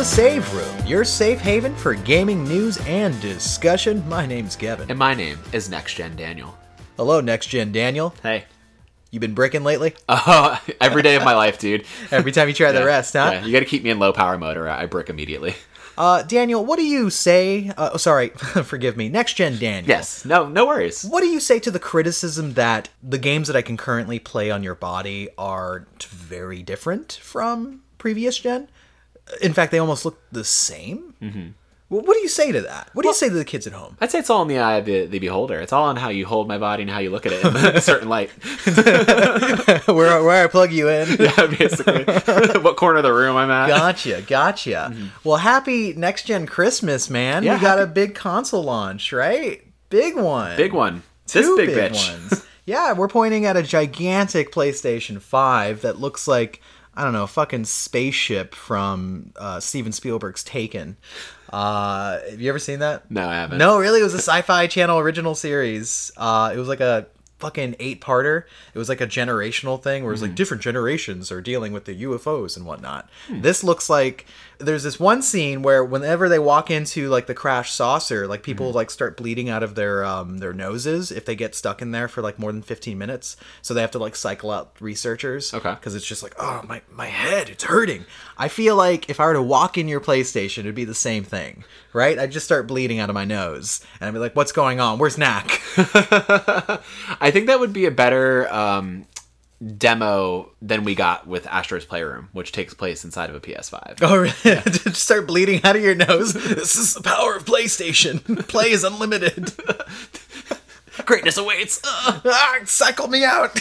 The Save Room, your safe haven for gaming news and discussion. My name's Kevin. And my name is Next Gen Daniel. Hello, Next Gen Daniel. Hey. You been bricking lately? Uh, every day of my life, dude. Every time you try the rest, huh? Yeah, you got to keep me in low power mode or I brick immediately. Uh, Daniel, what do you say? Uh, oh, sorry, forgive me. Next Gen Daniel. Yes. No. No worries. What do you say to the criticism that the games that I can currently play on your body are very different from previous gen? In fact, they almost look the same. Mm-hmm. Well, what do you say to that? What do you say to the kids at home? I'd say it's all in the eye of the, the beholder. It's all on how you hold my body and how you look at it in a certain light. where, where I plug you in? yeah, basically. what corner of the room I'm at. Gotcha, gotcha. Well, happy next gen Christmas, man. Yeah, we got happy- a big console launch, right? Big one. Big one. This Two big, big bitch. ones. yeah, we're pointing at a gigantic PlayStation 5 that looks like I don't know, fucking spaceship from uh, Steven Spielberg's Taken. Uh, have you ever seen that? No, I haven't. No, really, it was a Sci-Fi Channel original series. Uh, it was like a fucking eight-parter. It was like a generational thing where it's like different generations are dealing with the UFOs and whatnot. This looks like there's this one scene where whenever they walk into like the crash saucer, like people like start bleeding out of their um their noses if they get stuck in there for like more than 15 minutes. So they have to like cycle out researchers. Okay. Because it's just like, oh my my head, it's hurting. I feel like if I were to walk in your PlayStation, it'd be the same thing, right? I'd just start bleeding out of my nose, and I'd be like, "What's going on? Where's Knack?" I think that would be a better um, demo than we got with Astro's Playroom, which takes place inside of a PS5. oh, really? just start bleeding out of your nose. This is the power of PlayStation. Play is unlimited. Greatness awaits. ah, cycle me out.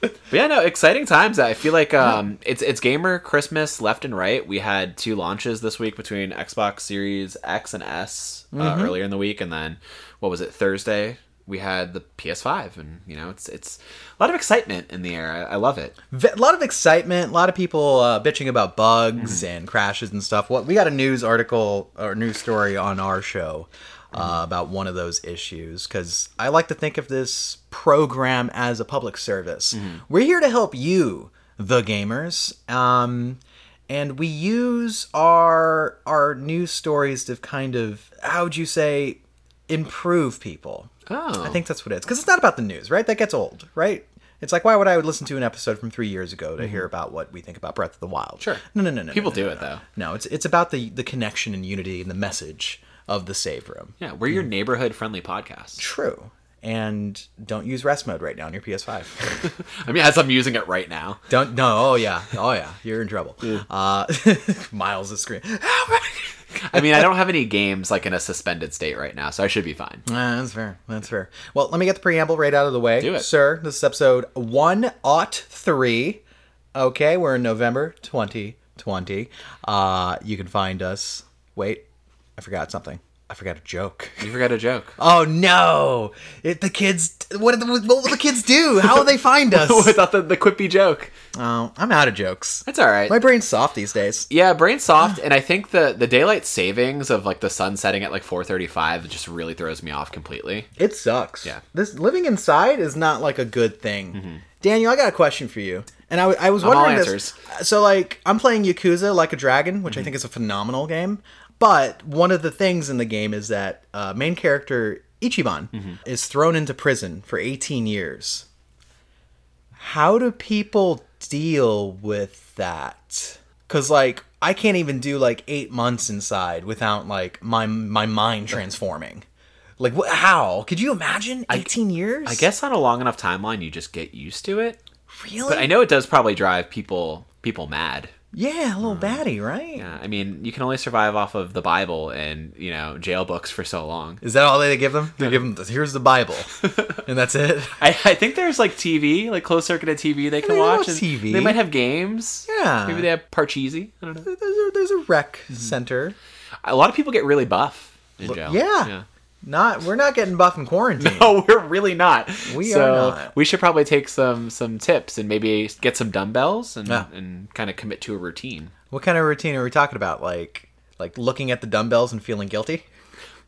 But yeah, no, exciting times. I feel like um, it's it's gamer Christmas left and right. We had two launches this week between Xbox Series X and S uh, earlier in the week, and then what was it Thursday? We had the PS5, and you know, it's it's a lot of excitement in the air. I, I love it. V- a lot of excitement. A lot of people uh, bitching about bugs and crashes and stuff. What we got a news article or news story on our show uh, about one of those issues because I like to think of this program as a public service. We're here to help you, the gamers. Um, and we use our our news stories to kind of how would you say improve people Oh, I think that's what it is. Because it's not about the news, right? That gets old, right? It's like, why would I would listen to an episode from three years ago to hear about what we think about Breath of the Wild? Mm-hmm. Sure. No, no, no, no. People no, do no, it, no. though. No, it's it's about the the connection and unity and the message of the save room. yeah, we're your neighborhood friendly podcast. True. And don't use rest mode right now on your PS5. I mean, as I'm using it right now. don't no. Oh yeah. Oh yeah. You're in trouble. Uh, Miles is screaming. I mean, I don't have any games like in a suspended state right now, so I should be fine. Ah, that's fair. That's fair. Well, let me get the preamble right out of the way. Do it. Sir, this is episode 103. Okay, we're in November 2020. Uh, you can find us. Wait, I forgot something. I forgot a joke. You forgot a joke. Oh no! It, the kids. What, the, what will the kids do? How will they find us? Without the, the quippy joke. oh, I'm out of jokes. That's all right. My brain's soft these days. Yeah, brain soft, and I think the the daylight savings of like the sun setting at like 4:35 just really throws me off completely. It sucks. Yeah. This living inside is not like a good thing. Mm-hmm. Daniel, I got a question for you. And I, was I'm all wondering answers. this. So like I'm playing Yakuza Like a Dragon, which I mm-hmm. think is a phenomenal game. But one of the things in the game is that uh, main character Ichiban is thrown into prison for 18 years. How do people deal with that? Cuz like I can't even do like 8 months inside without like my my mind transforming. Like wh- how? Could you imagine 18 years? I guess on a long enough timeline, you just get used to it. really. But I know it does probably drive people people mad. Yeah, a little uh-huh. baddie, right? Yeah, I mean, you can only survive off of the Bible and you know jail books for so long. Is that all they give them? They give them. Here's the Bible, and that's it. I, I think there's like TV, like closed circuit TV they can they watch. and TV. They might have games. Yeah. Maybe they have Parcheesi. I don't know. There's a, there's a rec mm-hmm. center. A lot of people get really buff in jail. Yeah. Not we're not getting buff in quarantine. No, we're really not. We so are not. We should probably take some some tips and maybe get some dumbbells and Yeah. and kind of commit to a routine. What kind of routine are we talking about? Like like looking at the dumbbells and feeling guilty?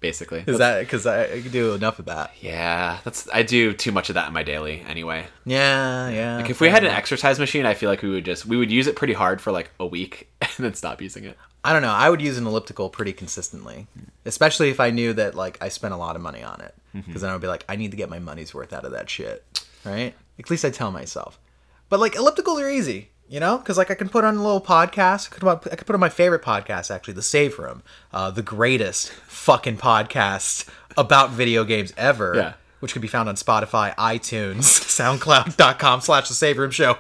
basically. Is that because I, I do enough of that? yeah, that's I do too much of that in my daily anyway. Yeah, yeah. Like if we had an exercise machine, I feel like we would just we would use it pretty hard for like a week and then stop using it. I don't know. I would use an elliptical pretty consistently, especially if I knew that like I spent a lot of money on it, because then I would be like, I need to get my money's worth out of that shit, right? At least I tell myself. But like ellipticals are easy, you know, because like I can put on a little podcast. I could, I could put on my favorite podcast actually, the Save Room, uh, the greatest fucking podcast about video games ever. Yeah. Which can be found on Spotify, iTunes, SoundCloud.com slash the Save Room Show,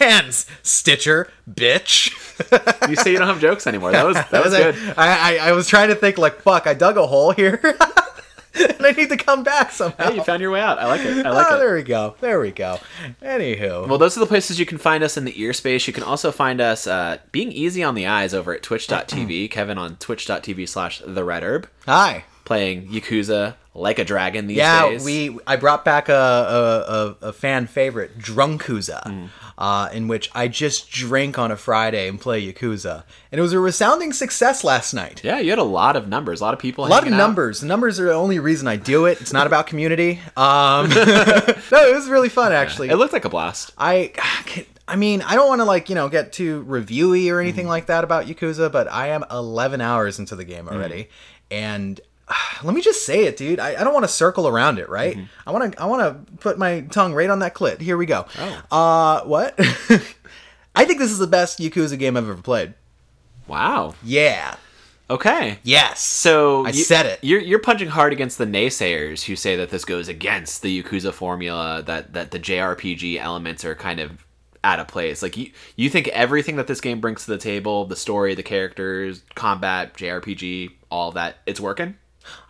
and Stitcher, bitch. You say you don't have jokes anymore. That was that was I, good. I, I, I was trying to think like, fuck, I dug a hole here, and I need to come back somehow. Hey, you found your way out. I like it. I like oh, it. there we go. There we go. Anywho, Well, those are the places you can find us in the ear space. You can also find us uh, being easy on the eyes over at twitch.tv. Kevin on twitch.tv slash the red herb, hi. playing Yakuza like a dragon these Yeah, days. Yeah, we I brought back a a, a, a fan favorite, Drunkuza, Hmm. uh, in which I just drink on a Friday and play Yakuza, and it was a resounding success last night. Yeah, you had a lot of numbers, a lot of people. A lot of out. numbers. Numbers are the only reason I do it. It's not about community. Um, no, it was really fun actually. It looked like a blast. I, I mean, I don't want to like you know get too reviewy or anything like that about Yakuza, but I am 11 hours into the game already, Mm-hmm. and let me just say it, dude. I, I don't want to circle around it, right? Mm-hmm. I want to I want to put my tongue right on that clit. Here we go. Oh. Uh, what? I think this is the best Yakuza game I've ever played. Wow. Yeah. Okay. Yes. So I you- said it. You're you're punching hard against the naysayers who say that this goes against the Yakuza formula, that that the JRPG elements are kind of out of place. Like you you think everything that this game brings to the table, the story, the characters, combat, JRPG, all that, it's working?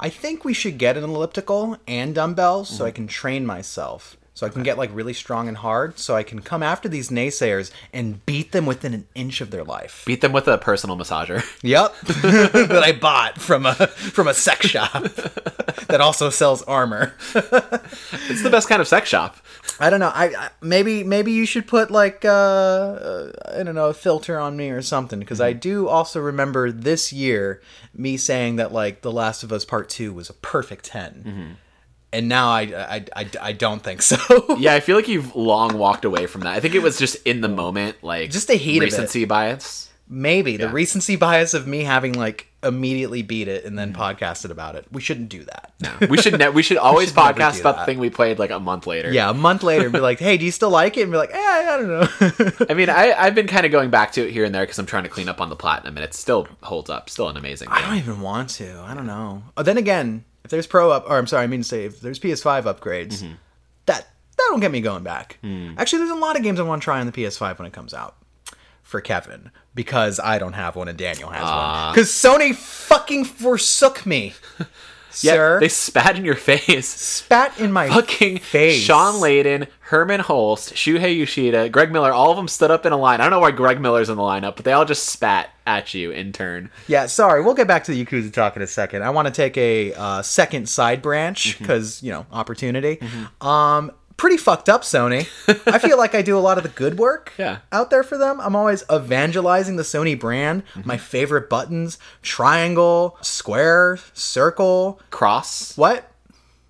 I think we should get an elliptical and dumbbells so I Mm-hmm. can train myself. So I can get like really strong and hard so I can come after these naysayers and beat them within an inch of their life. Beat them with a personal massager. Yep. that I bought from a from a sex shop that also sells armor. it's the best kind of sex shop. I don't know. I, I maybe maybe you should put like uh, uh I don't know a filter on me or something because I do also remember this year me saying that like The Last of Us Part Two was a perfect 10 and now I, I I I don't think so. Yeah, I feel like you've long walked away from that. I think it was just in the moment, like Just the heat recency bias. Maybe the recency bias of me having like immediately beat it and then podcasted about it. We shouldn't do that. We should ne- we should always should podcast about the thing we played like a month later. Yeah, a month later, and be like, "Hey, do you still like it?" And be like, "Eh, I don't know." I mean, I, I've been kind of going back to it here and there because I'm trying to clean up on the platinum, and it still holds up. Still an amazing I don't even want to. I don't know. Oh, then again, if there's pro up, or I'm sorry, I mean to say, if there's PS5 upgrades, Mm-hmm. that that don't get me going back. Hmm. Actually, there's a lot of games I want to try on the PS5 when it comes out. For Kevin, because I don't have one and Daniel has Ah. one. Because Sony fucking forsook me, Yeah, sir. they spat in your face. spat in my Fucking face. Shawn Layden, Hermen Hulst, Shuhei Yoshida, Greg Miller, all of them stood up in a line. I don't know why Greg Miller's in the lineup, but they all just spat at you in turn. Yeah, sorry. We'll get back to the Yakuza talk in a second. I want to take a uh, second side branch Mm-hmm. because you know opportunity. Um, pretty fucked up, Sony. I feel like I do a lot of the good work Yeah. out there for them. I'm always evangelizing the Sony brand. Mm-hmm. My favorite buttons: triangle, square, circle. Cross? What?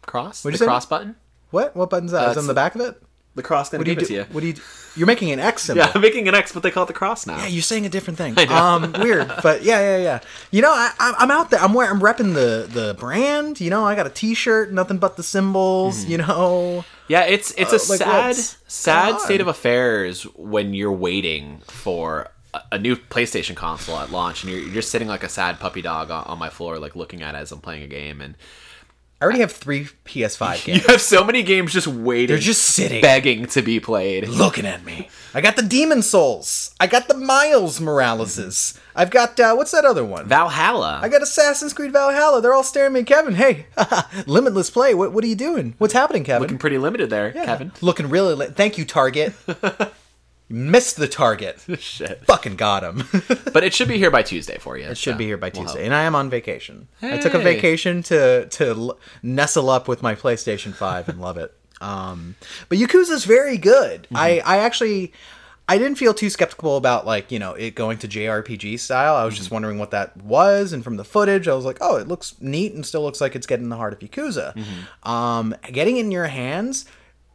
Cross? What'd the you say? cross button? What? What button's that? Is it on the back of it? The cross didn't What do you it do? you. Do you? You're making an X symbol. Yeah, I'm making an X, but they call it the cross now. Yeah, you're saying a different thing. Um, weird, but yeah, yeah, yeah. You know, I, I'm out there. I'm wearing, I'm repping the the brand. You know, I got a T-shirt, nothing but the symbols. You know, Yeah, it's it's a Uh, like, sad sad state of affairs when you're waiting for a, a new PlayStation console at launch, and you're, you're just sitting like a sad puppy dog on, on my floor, like looking at it as I'm playing a game, and I already have three PS5 games. you have so many games just waiting, They're just sitting, begging to be played. looking at me. I got the Demon's Souls. I got the Miles Moraleses. I've got uh, what's that other one? Valhalla. I got Assassin's Creed Valhalla. They're all staring at me. Kevin, hey, limitless play. What what are you doing? What's happening, Kevin? looking pretty limited there, Yeah. Kevin. Looking really. Li- Thank you, Target. Missed the target. Shit. Fucking got him. But it should be here by Tuesday for you. It should be here by we'll Tuesday, hope. and I am on vacation. I took a vacation to to l- nestle up with my PlayStation Five and love it. Um, but Yakuza's very good. Mm-hmm. I I actually I didn't feel too skeptical about like you know it going to JRPG style. I was just wondering what that was, and from the footage, I was like, oh, it looks neat and still looks like it's getting the heart of Yakuza. Um, getting in your hands,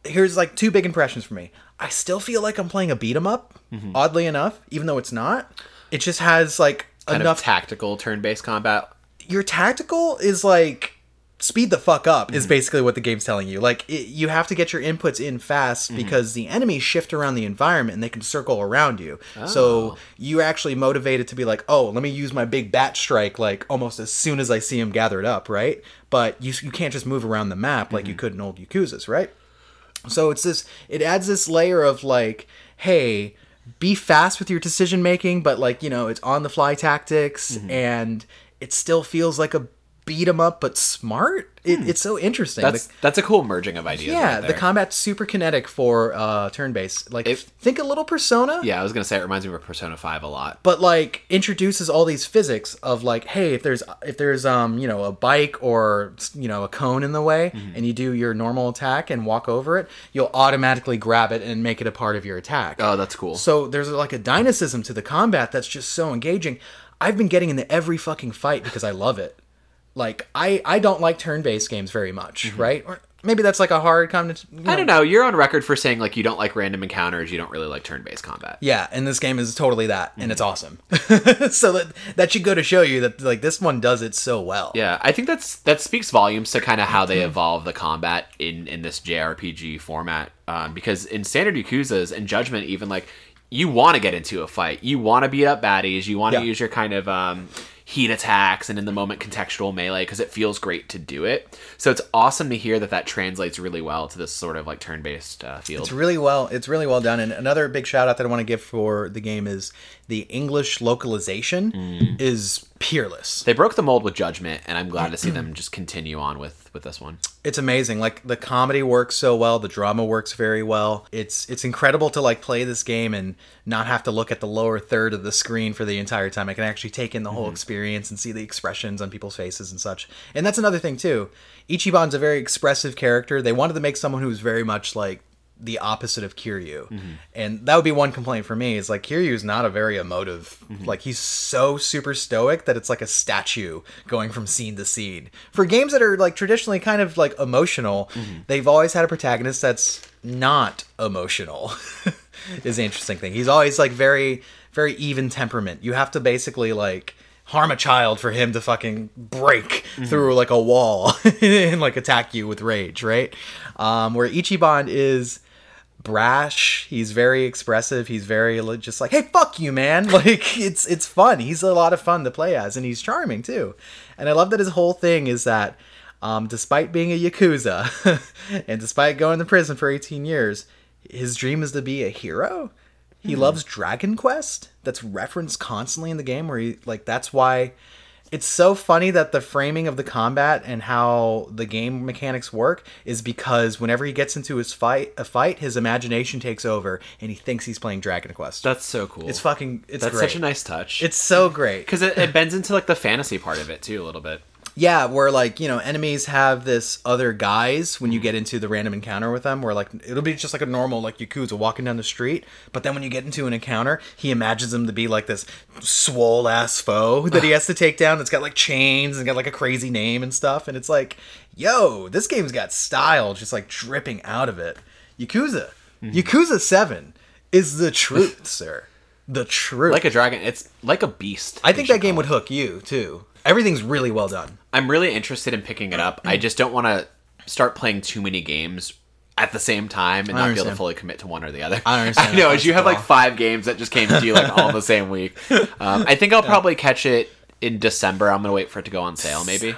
here's like two big impressions for me. I still feel like I'm playing a beat 'em up, mm-hmm. oddly enough, even though it's not. It just has like Kind enough of tactical turn-based combat. your tactical is like speed the fuck up is mm-hmm. basically what the game's telling you. Like it, you have to get your inputs in fast mm-hmm. because the enemies shift around the environment and they can circle around you. So oh. you're actually motivated to be like oh let me use my big bat strike like almost as soon as i see them gathered up right? But you, you can't just move around the map like you could in old yakuzas right so it's this it adds this layer of like hey be fast with your decision making but like you know it's on the fly tactics mm-hmm. and it still feels like a beat 'em up but smart it, it's so interesting That's The- that's a cool merging of ideas. yeah right the combat's super kinetic for uh turn based like If- think a little persona Yeah, I was gonna say it reminds me of Persona Five a lot. but like introduces all these physics of like hey if there's if there's um you know a bike or you know a cone in the way Mm-hmm. and you do your normal attack and walk over it you'll automatically grab it and make it a part of your attack Oh, that's cool. so there's like a dynamism to the combat that's just so engaging i've been getting into every fucking fight because i love it like i i don't like turn-based games very much right or maybe that's like a hard comment I don't know. You're on record for saying like you don't like random encounters. You don't really like turn-based combat. Yeah, and this game is totally that, and Mm-hmm. it's awesome. so that that should go to show you that like this one does it so well. Yeah, I think that's that speaks volumes to kind of how they evolve the combat in in this JRPG format. Um, because in standard Yakuza's and Judgment, even like you want to get into a fight, you want to beat up baddies, you want to Yeah. use your kind of um, heat attacks and in the moment contextual melee because it feels great to do it. So it's awesome to hear that that translates really well to this sort of like turn based uh, field. It's really well. It's really well done. And another big shout out that I want to give for the game is the English localization Mm. is peerless. they broke the mold with Judgment, and I'm glad to see them just continue on with with this one. It's amazing. Like the comedy works so well, the drama works very well. It's it's incredible to like play this game and not have to look at the lower third of the screen for the entire time. I can actually take in the whole experience and see the expressions on people's faces and such. And that's another thing too. Ichiban's a very expressive character. They wanted to make someone who's very much like the opposite of Kiryu. Mm-hmm. And that would be one complaint for me is like Kiryu's not a very emotive. Mm-hmm. Like he's so super stoic that it's like a statue going from scene to scene. For games that are like traditionally kind of like emotional, mm-hmm. they've always had a protagonist that's not emotional. is the interesting thing. He's always like very very even temperament. You have to basically like harm a child for him to fucking break through like a wall and like attack you with rage, right? Um, where Ichiban is brash. He's very expressive. He's very li- just like, hey, fuck you, man. Like it's it's fun. He's a lot of fun to play as, and he's charming too. And I love that his whole thing is that, um, despite being a yakuza, and despite going to prison for 18 years, his dream is to be a hero. He loves Dragon Quest. That's referenced constantly in the game. Where he like that's why it's so funny that the framing of the combat and how the game mechanics work is because whenever he gets into his fight a fight his imagination takes over and he thinks he's playing dragon quest That's so cool. it's fucking it's That's great such a nice touch. it's so great because it, it bends into like the fantasy part of it too a little bit. Yeah where like you know enemies have this other guise when you mm. get into the random encounter with them where like it'll be just like a normal like yakuza walking down the street but then when you get into an encounter he imagines them to be like this swole ass foe that he has to take down that's got like chains and got like a crazy name and stuff and it's like yo this game's got style just like dripping out of it. Yakuza mm-hmm. yakuza 7 is the truth sir. The truth. Like a dragon, it's like a beast. i think that game would hook you too. Everything's really well done I'm really interested in picking it up. I just don't want to start playing too many games at the same time and not be able to fully commit to one or the other. I understand I know, as you have like five games that just came to you like all the same week. Um, I think I'll probably catch it in December. I'm gonna wait for it to go on sale, maybe.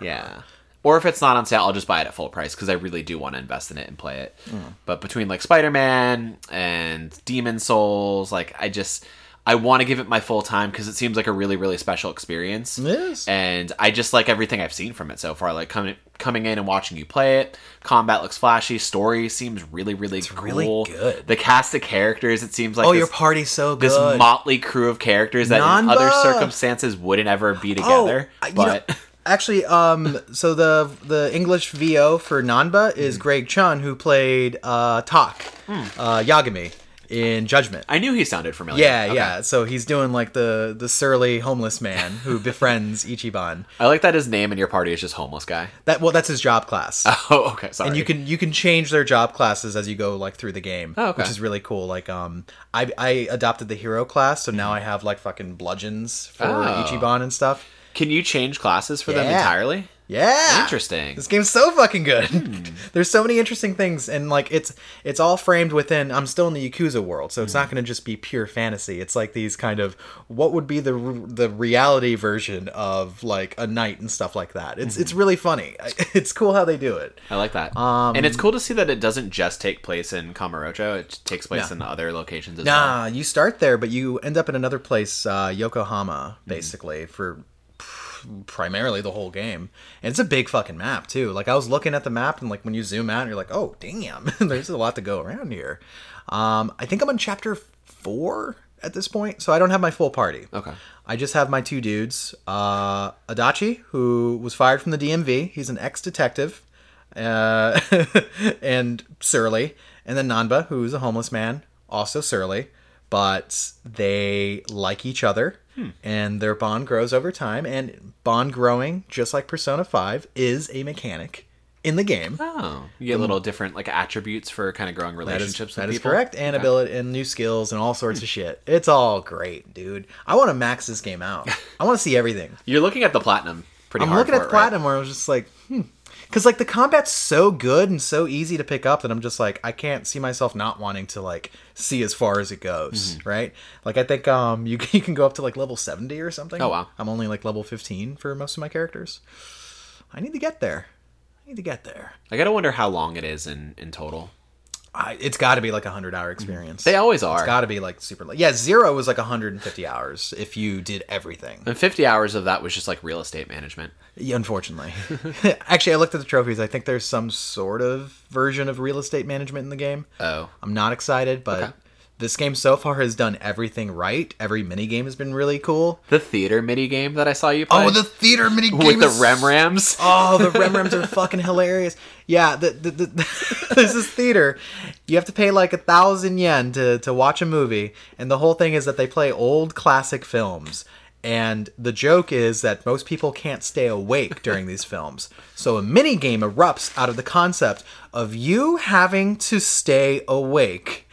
Yeah. Or if it's not on sale, I'll just buy it at full price because I really do want to invest in it and play it. Mm. But between like Spider Man and Demon's Souls, like I just I want to give it my full time because it seems like a really really special experience. It is. And I just like everything I've seen from it so far. Like coming coming in and watching you play it, combat looks flashy, story seems really really cool. really good. The cast of characters, it seems like oh this, your party's so good this motley crew of characters that in other circumstances wouldn't ever be together. Oh, you know, but actually, um, so the the English VO for Nanba is Hmm. Greg Chun, who played uh, Tak, uh, Yagami in Judgment. I knew he sounded familiar. Yeah, Okay. yeah. So he's doing like the the surly homeless man who befriends Ichiban. I like that his name in your party is just homeless guy. That well, that's his job class. Oh, okay. Sorry. and you can you can change their job classes as you go like through the game, Oh, okay. which is really cool. Like um, I I adopted the hero class, so now I have like fucking bludgeons for Oh. Ichiban and stuff. Can you change classes for them entirely? Yeah, Interesting. This game's so fucking good. Hmm. There's so many interesting things, and like it's it's all framed within. I'm still in the Yakuza world, so it's Hmm. not going to just be pure fantasy. It's like these kind of what would be the the reality version of like a knight and stuff like that. It's Hmm. it's really funny. It's cool how they do it. I like that. Um, and it's cool to see that it doesn't just take place in Kamurocho. It takes place in other locations as well. Nah, you start there, but you end up in another place, uh, Yokohama, Hmm. basically for primarily the whole game. And it's a big fucking map too. Like I was looking at the map, and like when you zoom out, you're like, oh damn, there's a lot to go around here. Um, I think I'm on chapter four at this point, so I don't have my full party. Okay. I just have my two dudes, uh, Adachi, who was fired from the DMV. He's an ex-detective, uh, and surly, and then Nanba, who's a homeless man, also surly, but they like each other, and their bond grows over time. And bond growing, just like Persona Five, is a mechanic in the game. Oh, you get little different like attributes for kind of growing That is, relationships that is correct, and ability and new skills and all sorts of shit. It's all great, dude. I want to max this game out. I want to see everything. You're looking at the platinum pretty much. I'm looking at it, platinum where I was just like, hmm, because like the combat's so good and so easy to pick up that I'm just like, I can't see myself not wanting to like see as far as it goes, Mm-hmm. right? Like I think um you you can go up to like level 70 or something. Oh, wow. I'm only like level 15 for most of my characters. I need to get there. I need to get there. I gotta wonder how long it is in in total. I, it's got to be like a hundred hour experience. They always are. It's got to be like super. Like, yeah, zero was like 150 hours if you did everything. and 50 hours of that was just like real estate management. Yeah, Unfortunately, actually, I looked at the trophies. I think there's some sort of version of real estate management in the game. Oh, I'm not excited, but Okay. This game so far has done everything right. Every mini game has been really cool. the theater mini game that I saw you play. Oh, the theater mini game with the is- Rem Rams. Oh, the Rem Rems are fucking hilarious. Yeah, the, the, the, this theater. You have to pay like a thousand yen to, to watch a movie, and the whole thing is that they play old classic films. And the joke is that most people can't stay awake during these films. So a mini game erupts out of the concept of you having to stay awake.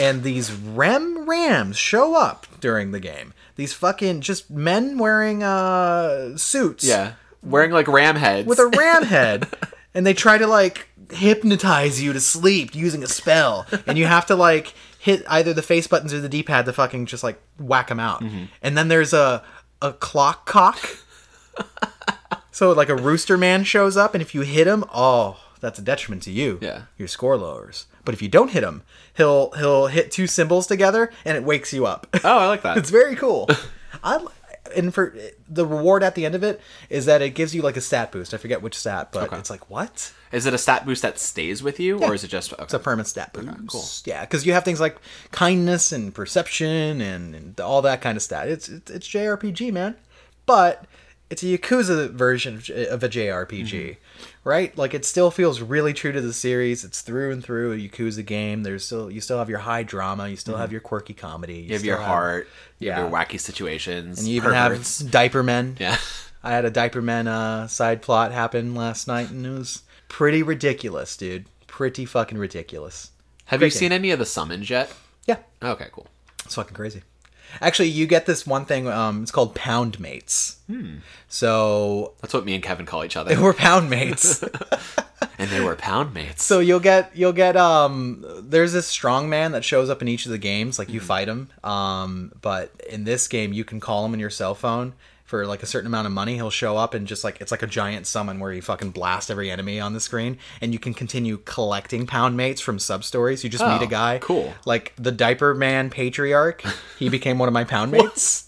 And these Rem Rams show up during the game. These fucking just men wearing uh suits Yeah, wearing like ram heads. with a ram head and they try to like hypnotize you to sleep using a spell and you have to like hit either the face buttons or the d-pad to fucking just like whack them out Mm-hmm. and then there's a a clock cock so like a rooster man shows up and if you hit him oh that's a detriment to you Yeah. your score lowers but if you don't hit him he'll he'll hit two cymbals together and it wakes you up oh, I like that. it's very cool. I and for the reward at the end of it is that it gives you like a stat boost. I forget which stat, but Okay. it's like what? Is it a stat boost that stays with you, or is it just okay. It's a permanent stat boost. cool. Yeah, because you have things like kindness and perception and, and all that kind of stat. It's, it's it's JRPG, man, but it's a Yakuza version of a JRPG, Mm-hmm. right? Like it still feels really true to the series. It's through and through a Yakuza game. There's still you still have your high drama. You still have your quirky comedy. Mm-hmm. you have your still heart, you have Yeah. your wacky situations, and you even perverts. have diaper men. yeah. I had a diaper man uh, side plot happen last night, and it was pretty ridiculous, dude. Pretty fucking ridiculous. Have Great you game. seen any of the summons yet? Yeah, Okay, cool. it's fucking crazy. Actually, you get this one thing. Um, it's called pound mates. So That's what me and Kevin call each other, we're pound mates. and they were pound mates. so you'll get you'll get um. There's this strong man that shows up in each of the games. Like you fight him. Um, but in this game, you can call him on your cell phone. For like a certain amount of money, he'll show up and just like it's like a giant summon where you fucking blast every enemy on the screen, and you can continue collecting pound mates from sub stories. You just meet Oh, a guy, cool. like the diaper man patriarch. He became one of my pound mates.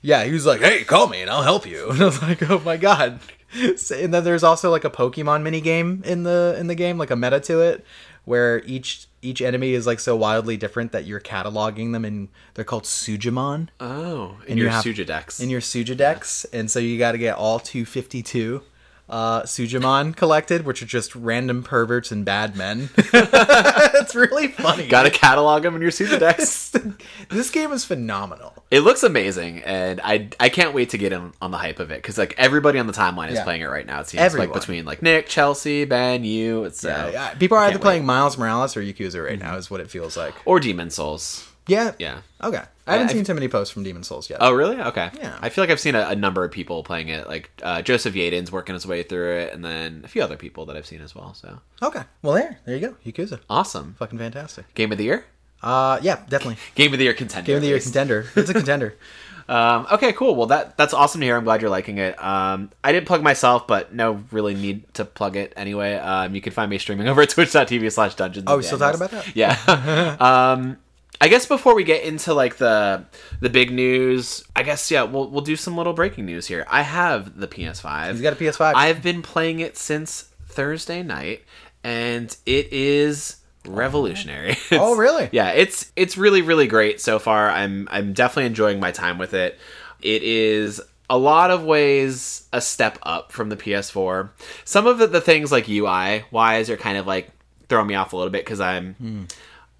Yeah, he was like, "Hey, call me and I'll help you." And I was like, "Oh my god!" And then there's also like a Pokemon mini game in the in the game, like a meta to it, where each each enemy is like so wildly different that you're cataloging them, and they're called Sujimon. Oh, in And you your have- Sujidex. in your Sujidex, and so you got to get all 252 uh, Sujimon collected, which are just random perverts and bad men. it's really funny. Got to catalog them in your Sujidex. this game is phenomenal. It looks amazing, and I I can't wait to get in on the hype of it because like everybody on the timeline is Yeah. playing it right now. It seems Everyone. like between like Nick, Chelsea, Ben, you. It's Yeah, uh, yeah. People are either can't playing Miles Morales or Yakuza right Mm-hmm. now, is what it feels like. or Demon's Souls. Yeah. Yeah. Okay. I haven't I- seen too many posts from Demon's Souls yet. Oh, really? Okay. Yeah. I feel like I've seen a, a number of people playing it. Like uh, Joseph Yaden's working his way through it, and then a few other people that I've seen as well. So Okay. Well, there. There you go. Yakuza. awesome. Fucking fantastic. Game of the year. Uh, yeah, definitely. Game of the year contender. Game of the year contender. It's a contender. Um, okay, cool. Well, that that's awesome to hear. I'm glad you're liking it. Um, I didn't plug myself, but no really need to plug it anyway. Um, you can find me streaming over at twitch.tv slash dungeons. Oh, we still talking about that? Yeah. um, I guess before we get into like the the big news, I guess yeah, we'll we'll do some little breaking news here. I have the PS5. He's got a PS5. I've been playing it since Thursday night, and it is revolutionary. Oh, really? Yeah, it's it's really really great so far. I'm I'm definitely enjoying my time with it. It is a lot of ways a step up from the PS4. Some of the, the things like UI wise are kind of like throwing me off a little bit because I'm. Hmm.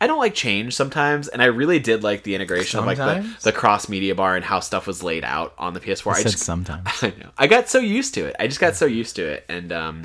I don't like change sometimes, and I really did like the integration of like the, the cross media bar and how stuff was laid out on the PS4. I just sometimes. I know. I got so used to it. I just got so used to it, and um,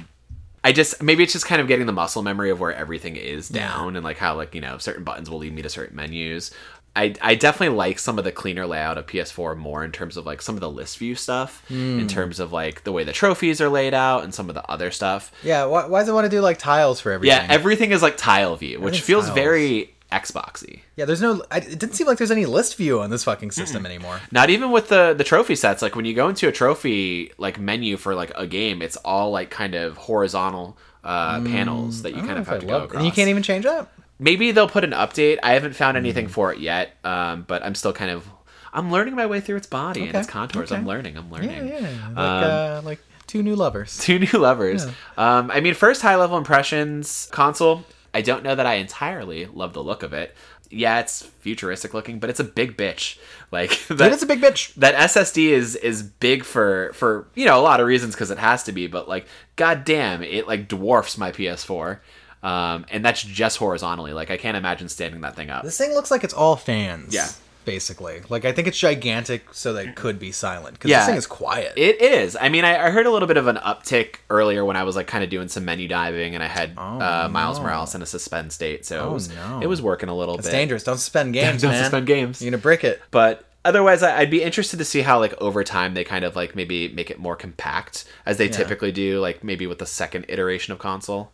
I just maybe it's just kind of getting the muscle memory of where everything is down and like how like you know certain buttons will lead me to certain menus. I, I definitely like some of the cleaner layout of PS4 more in terms of like some of the list view stuff, Hmm. in terms of like the way the trophies are laid out and some of the other stuff. Yeah, why, why does it want to do like tiles for everything? Yeah, everything is like tile view, which feels tiles. very Xboxy. yeah. There's no. I, it didn't seem like there's any list view on this fucking system anymore. Not even with the the trophy sets. Like when you go into a trophy like menu for like a game, it's all like kind of horizontal uh, panels that you Mm, kind of have if to go across. And you can't even change that. Maybe they'll put an update. I haven't found Mm. anything for it yet, um, but I'm still kind of I'm learning my way through its body and its contours. okay. I'm learning. I'm learning. yeah. Like Um, uh, like two new lovers. Two new levers. Um, I mean, first high level impressions console. I don't know that I entirely love the look of it. Yeah, it's futuristic looking, but it's a big bitch. Like that, is a big bitch. that SSD is is big for for you know a lot of reasons because it has to be, but like goddamn, it like dwarfs my PS4, um, and that's just horizontally. Like I can't imagine standing that thing up. This thing looks like it's all fans. Yeah. Basically, like I think it's gigantic so that it could be silent because Yeah. this thing is quiet. It is. I mean, I, I heard a little bit of an uptick earlier when I was like kind of doing some menu diving, and I had uh, Miles no. Morales in a suspend state, so Oh, it was no. it was working a little it's bit. dangerous. Don't suspend games, Don't man. suspend games. You're gonna break it. But otherwise, I'd be interested to see how like over time they kind of like maybe make it more compact as they typically do, like maybe with the second iteration of console.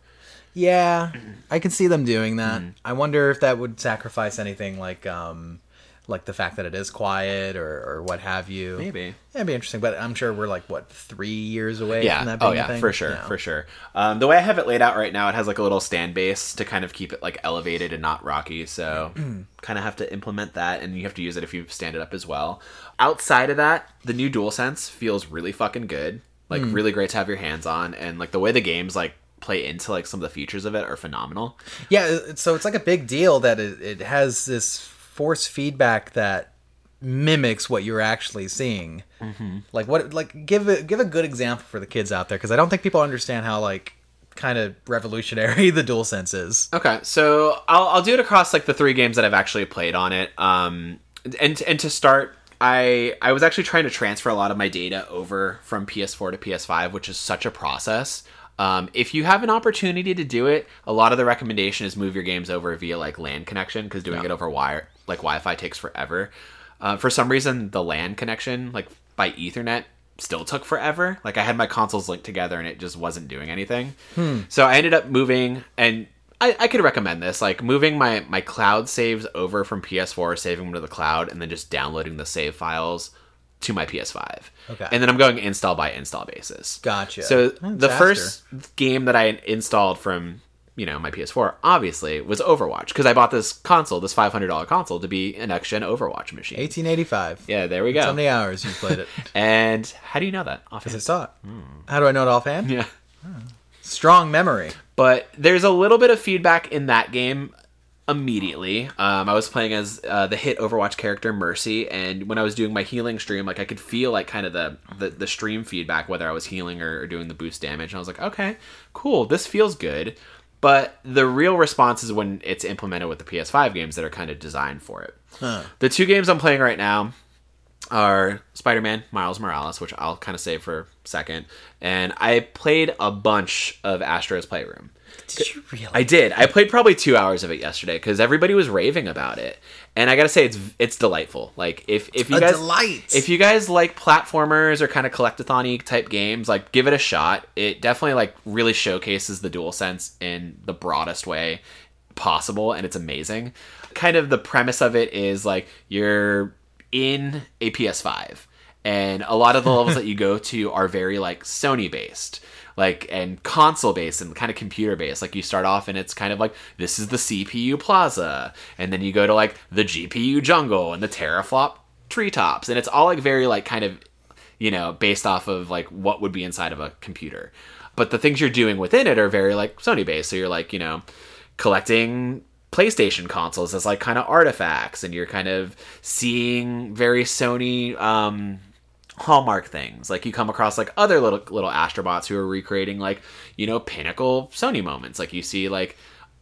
Yeah, I can see them doing that. Mm-hmm. I wonder if that would sacrifice anything like um like the fact that it is quiet or, or what have you. Maybe. Yeah, it'd be interesting, but I'm sure we're like what three years away from Yeah. that Oh yeah, thing? for sure, for sure. Um, the way I have it laid out right now, it has like a little stand base to kind of keep it like elevated and not rocky. So kind of have to implement that, and you have to use it if you stand it up as well. Outside of that, the new DualSense feels really fucking good. Like Hmm. really great to have your hands on, and like the way the games like play into like some of the features of it are phenomenal. Yeah, so it's like a big deal that it, it has this force feedback that mimics what you're actually seeing. Mm-hmm. Like what? Like give a give a good example for the kids out there because I don't think people understand how like kind of revolutionary the DualSense is. Okay, so I'll, I'll do it across like the three games that I've actually played on it. Um, and and to start, I I was actually trying to transfer a lot of my data over from PS4 to PS5, which is such a process. Um, if you have an opportunity to do it, a lot of the recommendation is move your games over via like LAN connection because doing it over wire like Wi-Fi takes forever. Uh, for some reason, the LAN connection like by Ethernet still took forever. Like I had my consoles linked together and it just wasn't doing anything. So I ended up moving and I, I could recommend this, like moving my, my cloud saves over from PS4, saving them to the cloud, and then just downloading the save files to my PS5. Okay. And then I'm going install by install basis. Gotcha. So That's the faster. first game that I installed from you know my PS4 obviously was Overwatch because I bought this console, this $500 console, to be an next gen Overwatch machine. 1885. Yeah, there we go. How many hours you played it? And how do you know that? I Offhand? just saw it. How do I know it offhand? Yeah. Strong memory. But there's a little bit of feedback in that game immediately. Um, I was playing as uh, the hit Overwatch character Mercy, and when I was doing my healing stream, like I could feel like kind of the the, the stream feedback whether I was healing or, or doing the boost damage. And I was like, okay, cool, this feels good. But the real response is when it's implemented with the PS5 games that are kind of designed for it. The two games I'm playing right now are Spider-Man Miles Morales, which I'll kind of save for a second, and I played a bunch of Astro's Playroom. Did you really? I did. I played probably two hours of it yesterday because everybody was raving about it, and I gotta say it's it's delightful. Like if if you A guys delight. if you guys like platformers or kind of collectathon type games, like give it a shot. It definitely like really showcases the dual sense in the broadest way possible, and it's amazing. Kind of the premise of it is like you're in a PS5, and a lot of the levels that you go to are very like Sony based like and console based and kind of computer based. Like you start off and it's kind of like this is the cpu plaza. And then you go to like the gpu jungle and the teraflop treetops. And it's all like very like kind of you know based off of like what would be inside of a computer. But the things you're doing within it are very like sony based. So you're like you know collecting PlayStation consoles as like kind of artifacts, and you're kind of seeing very Sony um, hallmark things. Like you come across like other little little astrobots who are recreating like you know pinnacle Sony moments. Like you see like.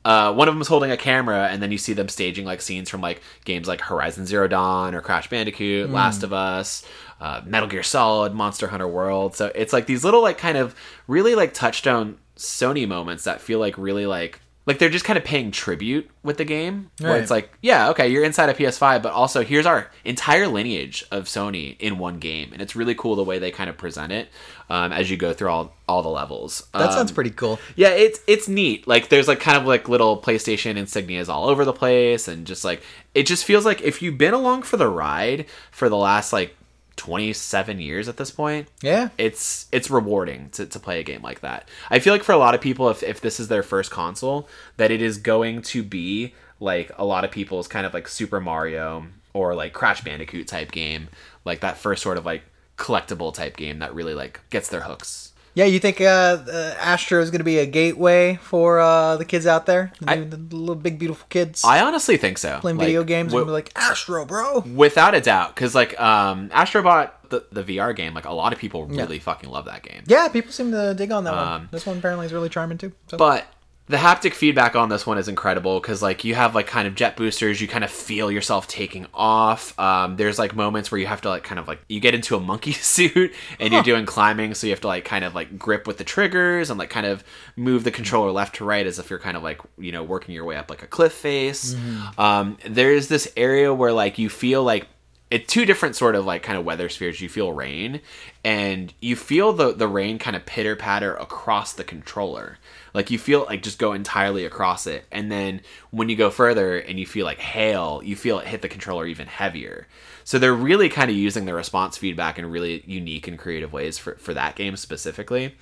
Uh, one of them is holding a camera, and then you see them staging like scenes from like games like Horizon Zero Dawn or Crash Bandicoot, Last of Us, uh, Metal Gear Solid, Monster Hunter World. So it's like these little like kind of really like touchstone Sony moments that feel like really like like they're just kind of paying tribute with the game where Right. it's like yeah okay you're inside a ps5 but also here's our entire lineage of sony in one game and it's really cool the way they kind of present it um, as you go through all all the levels That Um, sounds pretty cool. yeah it's it's neat like there's like kind of like little playstation insignias all over the place and just like it just feels like if you've been along for the ride for the last like 27 years at this point Yeah. it's it's rewarding to, to play a game like that. I feel like for a lot of people, if, if this is their first console, that it is going to be like a lot of people's kind of like Super Mario or like Crash Bandicoot type game, like that first sort of like collectible type game that really like gets their hooks. Yeah, you think uh, uh, Astro is going to be a gateway for uh, the kids out there? The, I- the little big beautiful kids I honestly think so. playing Like, video games wi- and be like Astro, bro. without a doubt, because like um, Astrobot, the, the VR game, like a lot of people really fucking love that game. Yeah, people seem to dig on that Um, one. This one apparently is really charming too. So. but the haptic feedback on this one is incredible because like you have like kind of jet boosters you kind of feel yourself taking off. Um, there's like moments where you have to like kind of like you get into a monkey suit and you're doing climbing so you have to like kind of like grip with the triggers and like kind of move the controller left to right as if you're kind of like you know working your way up like a cliff face. Um, there's this area where like you feel like it two different sort of like kind of weather spheres. You feel rain, and you feel the the rain kind of pitter patter across the controller. Like you feel like just go entirely across it, and then when you go further and you feel like hail, you feel it hit the controller even heavier. So they're really kind of using the response feedback in really unique and creative ways for for that game specifically.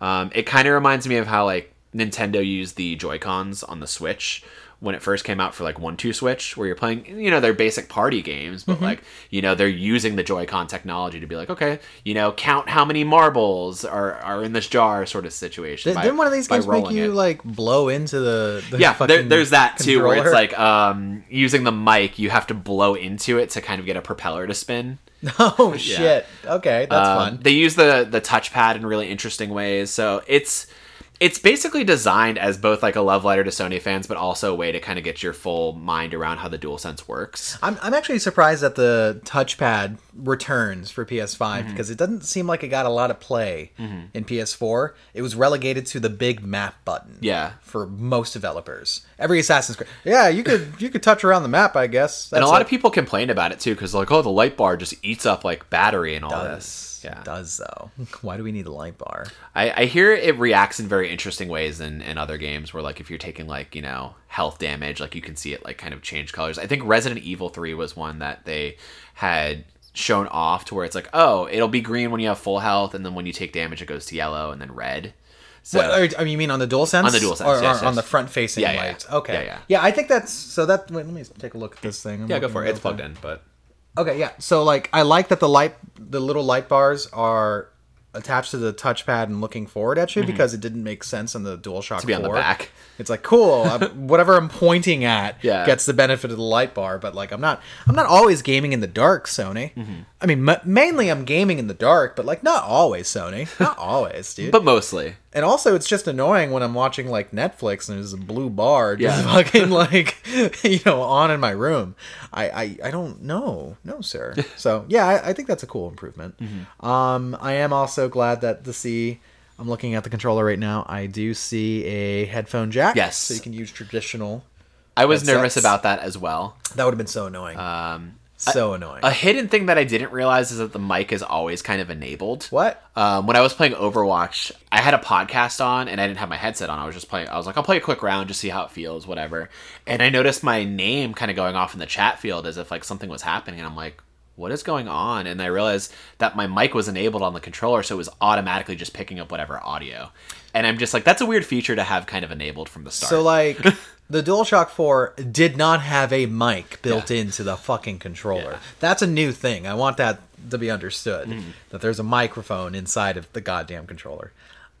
Um, it kind of reminds me of how like Nintendo used the Joy Cons on the Switch when it first came out for like one two switch where you're playing you know their basic party games but like you know they're using the joy-con technology to be like okay you know count how many marbles are, are in this jar sort of situation Did, by- didn't one of these games make you it. like blow into the, the yeah there, there's that too where it's like um using the mic you have to blow into it to kind of get a propeller to spin. Oh shit. Okay that's Um, fun. They use the the touchpad in really interesting ways. So it's it's basically designed as both like a love letter to Sony fans, but also a way to kind of get your full mind around how the DualSense works. I'm, I'm actually surprised that the touchpad returns for PS5 Mm-hmm. because it doesn't seem like it got a lot of play in PS4. It was relegated to the big map button. Yeah. For most developers, every Assassin's Creed, yeah, you could you could touch around the map, I guess. and a lot it. of people complained about it too, because like, oh, the light bar just eats up like battery and all this. Does Yeah, does though. Why do we need a light bar? I, I hear it reacts in very interesting ways in, in other games where like if you're taking like you know health damage like you can see it like kind of change colors i think resident evil 3 was one that they had shown off to where it's like oh it'll be green when you have full health and then when you take damage it goes to yellow and then red so What, are, are you mean on the dual sense? On the DualSense, or, or yes, on the front facing Yeah, yeah, light? yeah. Okay, Yeah, yeah. I think that's so. That wait, let me take a look at this thing. I'm yeah go for it it's plugged in but Okay, yeah. So like I like that the light the little light bars are attached to the touchpad and looking forward at you because it didn't make sense on the DualShock Mm-hmm. to be on the back. It's like cool, I'm- whatever I'm pointing at Yeah. gets the benefit of the light bar, but like I'm not I'm not always gaming in the dark, Sony. Mm-hmm. I mean, m- mainly I'm gaming in the dark, but like not always, Sony. Not always, dude. But mostly. And also, it's just annoying when I'm watching like Netflix and there's a blue bar just Yeah. fucking like you know on in my room. I I, I don't know, no sir. So yeah, I, I think that's a cool improvement. Mm-hmm. Um, I am also glad that the see. I'm looking at the controller right now. I do see a headphone jack. Yes. so you can use traditional. I was nervous about that as well. That would have been so annoying. Um, so annoying. a hidden thing that I didn't realize is that the mic is always kind of enabled. what? Um, when I was playing Overwatch, I had a podcast on and I didn't have my headset on. I was just playing. I was like, I'll play a quick round, just see how it feels, whatever. And I noticed my name kind of going off in the chat field as if like something was happening, and I'm like, what is going on? And I realized that my mic was enabled on the controller, so it was automatically just picking up whatever audio. And I'm just like, that's a weird feature to have kind of enabled from the start. So like the DualShock 4 did not have a mic built into the fucking controller. Yeah. That's a new thing. I want that to be understood Mm-hmm. that there's a microphone inside of the goddamn controller.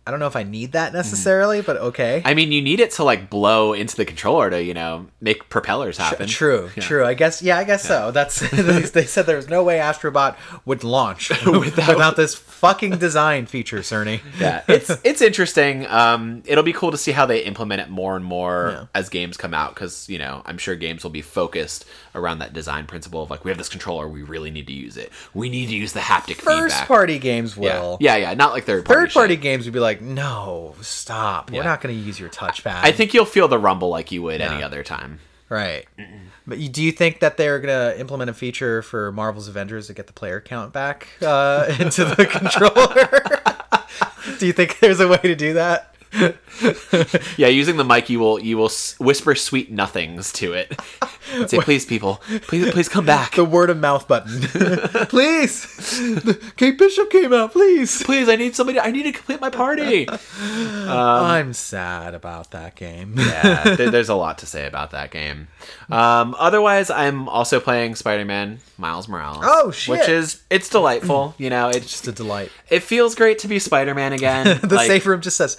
I don't know if I need that Mm-hmm. necessarily, but okay. I mean, you need it to like blow into the controller to you know make propellers happen. True, Yeah. true. I guess, yeah, I guess so. That's they said there was no way Astrobot would launch without, this fucking design feature, Cerny. yeah, it's it's interesting. Um, it'll be cool to see how they implement it more and more Yeah. as games come out because you know I'm sure games will be focused around that design principle of like we have this controller, we really need to use it. We need to use the haptic First feedback. party games will. yeah, yeah, not like third party. Third party shit. games would be like, no, stop. We're not going to use your touchpad. I think you'll feel the rumble like you would any other time. Right. But you, do you think that they're going to implement a feature for Marvel's Avengers to get the player count back uh, into the controller? do you think there's a way to do that? Yeah, using the mic, you will you will whisper sweet nothings to it. And say, please, people, please, please come back. The word of mouth button. please. Kate Bishop came out, please. Please, I need somebody. I need to complete my party. I'm um, sad about that game. yeah, there- there's a lot to say about that game. Um, otherwise, I'm also playing Spider-Man Miles Morales. Oh, shit. Which is it's delightful. You know, it's Just a delight. it feels great to be Spider-Man again. The Like, safe room just says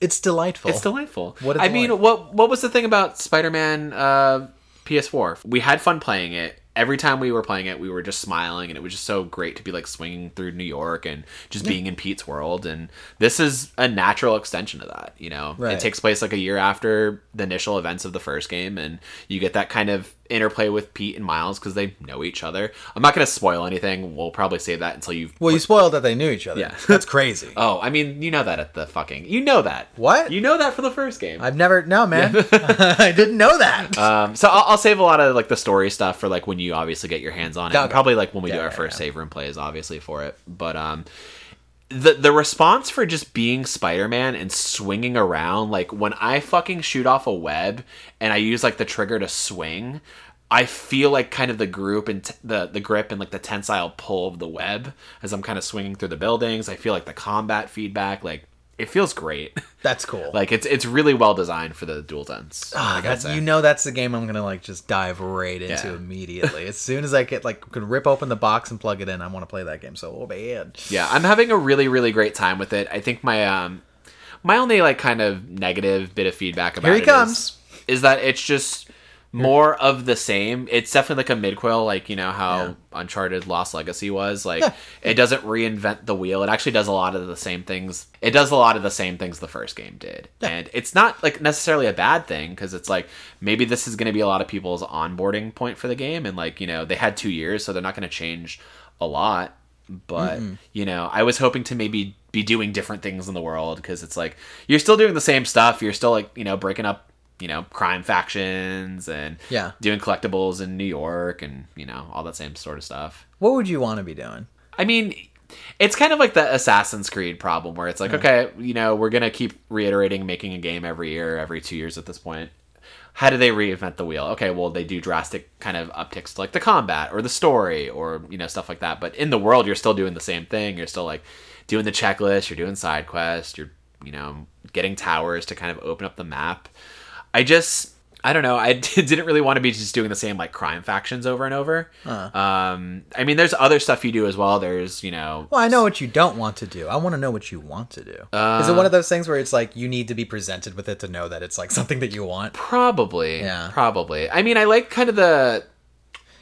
it's delightful. It's delightful. What I mean, what what was the thing about Spider-Man uh, PS4? We had fun playing it. Every time we were playing it, we were just smiling, and it was just so great to be like swinging through New York and just being in Pete's world. And this is a natural extension of that. You know, Right. it takes place like a year after the initial events of the first game, and you get that kind of interplay with Pete and Miles because they know each other. I'm not going to spoil anything. We'll probably save that until you've. well, you spoiled that they knew each other. Yeah. That's crazy. Oh, I mean, you know that at the fucking. You know that. What? You know that for the first game. I've never. No, man. I didn't know that. Um, so I'll, I'll save a lot of like the story stuff for like when you obviously get your hands on it. Okay. Probably like when we do our yeah, first yeah. save room plays, obviously for it. But um, the the response for just being Spider Man and swinging around, like when I fucking shoot off a web and I use like the trigger to swing. I feel like kind of the group and t- the the grip and like the tensile pull of the web as I'm kind of swinging through the buildings. I feel like the combat feedback, like it feels great. That's cool. like it's it's really well designed for the dual sense. Ah, gotta that's, say. you know that's the game I'm gonna like just dive right into Yeah. immediately. as soon as I get like could rip open the box and plug it in, I want to play that game so bad. yeah i'm having a really really great time with it i think my um my only like kind of negative bit of feedback about Here he it comes. is, is that it's just more of the same. It's definitely like a midquel like you know how Yeah. uncharted lost legacy was like Yeah. it doesn't reinvent the wheel. It actually does a lot of the same things it does a lot of the same things the first game did. And it's not like necessarily a bad thing because it's like maybe this is going to be a lot of people's onboarding point for the game and like you know they had two years so they're not going to change a lot. But you know i was hoping to maybe be doing different things in the world because it's like you're still doing the same stuff you're still like you know breaking up you know crime factions and Yeah. doing collectibles in new york and you know all that same sort of stuff What would you want to be doing? i mean it's kind of like the assassin's creed problem where it's like okay you know we're gonna keep reiterating making a game every year every two years at this point how do they reinvent the wheel? Okay, well they do drastic kind of upticks to like the combat or the story or you know stuff like that. But in the world, you're still doing the same thing. You're still like doing the checklist. You're doing side quests. You're you know getting towers to kind of open up the map. I just I don't know. I didn't really want to be just doing the same like crime factions over and over. Um, I mean, there's other stuff you do as well. There's you know, Well, I know what you don't want to do. I want to know what you want to do. Uh, Is it one of those things where it's like you need to be presented with it to know that it's like something that you want? probably, Yeah. probably. I mean, I like kind of the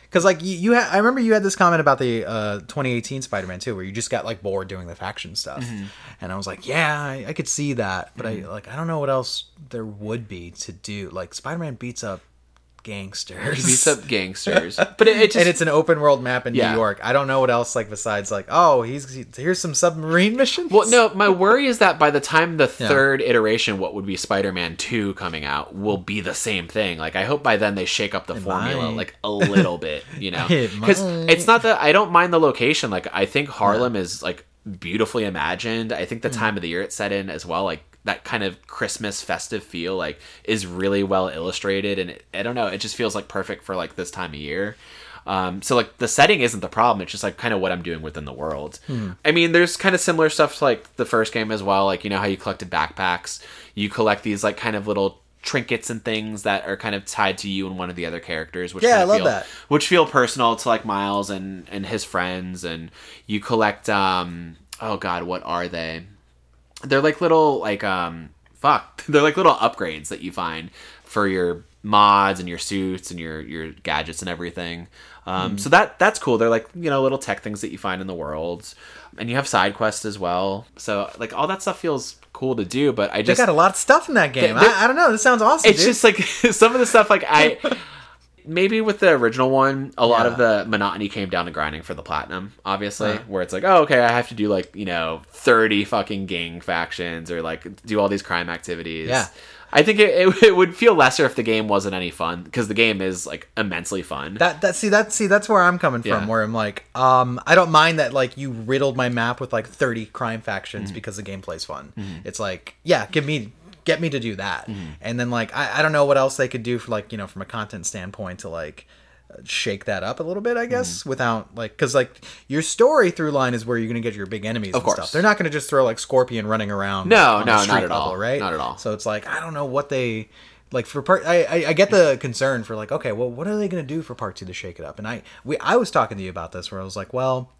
Because like you, you ha- I remember you had this comment about the uh, 2018 Spider-Man 2, where you just got like bored doing the faction stuff, Mm-hmm. and I was like, yeah, I, I could see that, but I like I don't know what else there would be to do. Like Spider-Man beats up gangsters, beats up gangsters, but it, it just and it's an open world map in Yeah. New York. I don't know what else like besides like oh he's he- here's some submarine missions. Well, no, my worry is that by the time the third iteration, what would be Spider-Man Two coming out, will be the same thing. Like, I hope by then they shake up the formula might. like a little bit, you know? Because might. it's not that I don't mind the location. Like, I think Harlem is like beautifully imagined. I think the Mm. time of the year it's set in as well, like that kind of Christmas festive feel, like is really well illustrated, and it, I don't know, it just feels like perfect for like this time of year. Um, so like the setting isn't the problem. It's just like kind of what I'm doing within the world. I mean, there's kind of similar stuff to like the first game as well. Like you know how you collected backpacks, you collect these like kind of little trinkets and things that are kind of tied to you and one of the other characters. Which Yeah, I love feel, that. Which feel personal to like Miles and and his friends. And you collect um oh god, what are they? They're like little like um fuck. They're like little upgrades that you find for your mods and your suits and your your gadgets and everything. Um, Hmm. So that that's cool. They're like you know little tech things that you find in the world, and you have side quests as well. So like all that stuff feels cool to do. But I they just got a lot of stuff in that game. They- I, I don't know. This sounds awesome. it's dude. just like some of the stuff like I maybe with the original one a lot of the monotony came down to grinding for the platinum obviously Uh. where it's like oh okay I have to do like you know 30 fucking gang factions or like do all these crime activities Yeah. I think it, it, it would feel lesser if the game wasn't any fun because the game is like immensely fun That that see that see that's where I'm coming from. Yeah. Where I'm like, um, I don't mind that like you riddled my map with like 30 crime Mm-hmm. factions because the gameplay's fun. It's like, yeah, give me get me to do that, Mm-hmm. and then like I, I don't know what else they could do for like you know from a content standpoint to like shake that up a little bit. I guess Mm-hmm. without like because like your story through line is where you're gonna get your big enemies. Of and course. stuff. they're not gonna just throw like Scorpion running around. No, no, not at all. level, right? Not at all. So it's like I don't know what they like for part. I, I I get the concern for like okay, well, what are they gonna do for part two to shake it up? And I we I was talking to you about this where I was like, well,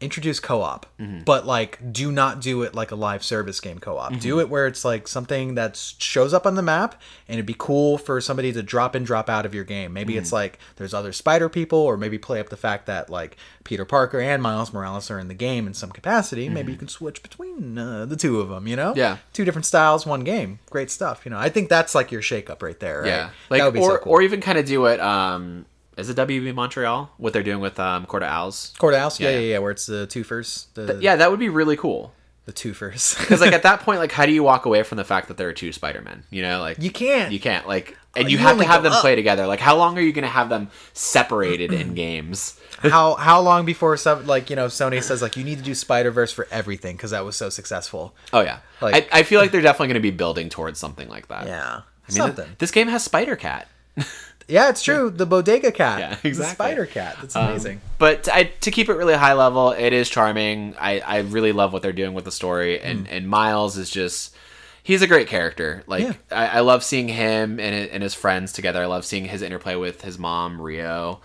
introduce co-op, Mm-hmm. but like do not do it like a live service game co-op. Mm-hmm. Do it where it's like something that shows up on the map and it'd be cool for somebody to drop in, drop out of your game. Maybe Mm-hmm. it's like there's other spider people, or maybe play up the fact that like Peter Parker and Miles Morales are in the game in some capacity. Maybe you can switch between uh, the two of them. You know, Mm-hmm. Yeah. two different styles, one game. Great stuff. You know, I think that's like your shakeup right there. Right? yeah like that would be or, so cool. or even kind of do it um is it WB Montreal what they're doing with um Court of Owls Courthouse, yeah, Yeah, yeah, yeah. yeah, where it's the two first, the yeah that would be really cool the two first. Because like at that point, like how do you walk away from the fact that there are two Spider Men? You know, like you can't. you can't like, and Oh, you, you have to have them up. play together. Like how long are you going to have them separated in games? how how long before some like you know Sony says like you need to do Spider Verse for everything because that was so successful. Oh yeah, Like- I, I feel like they're definitely going to be building towards something like that. Yeah, I mean, something. th- this game has Spider Cat. yeah, it's true. The Bodega Cat. Yeah, The exactly. Spider Cat. That's um, amazing. but I, to keep it really high level, it is charming. I, I really love what they're doing with the story, hmm. and and Miles is just he's a great character. Like Yeah. I, I love seeing him and and his friends together. I love seeing his interplay with his mom Rio.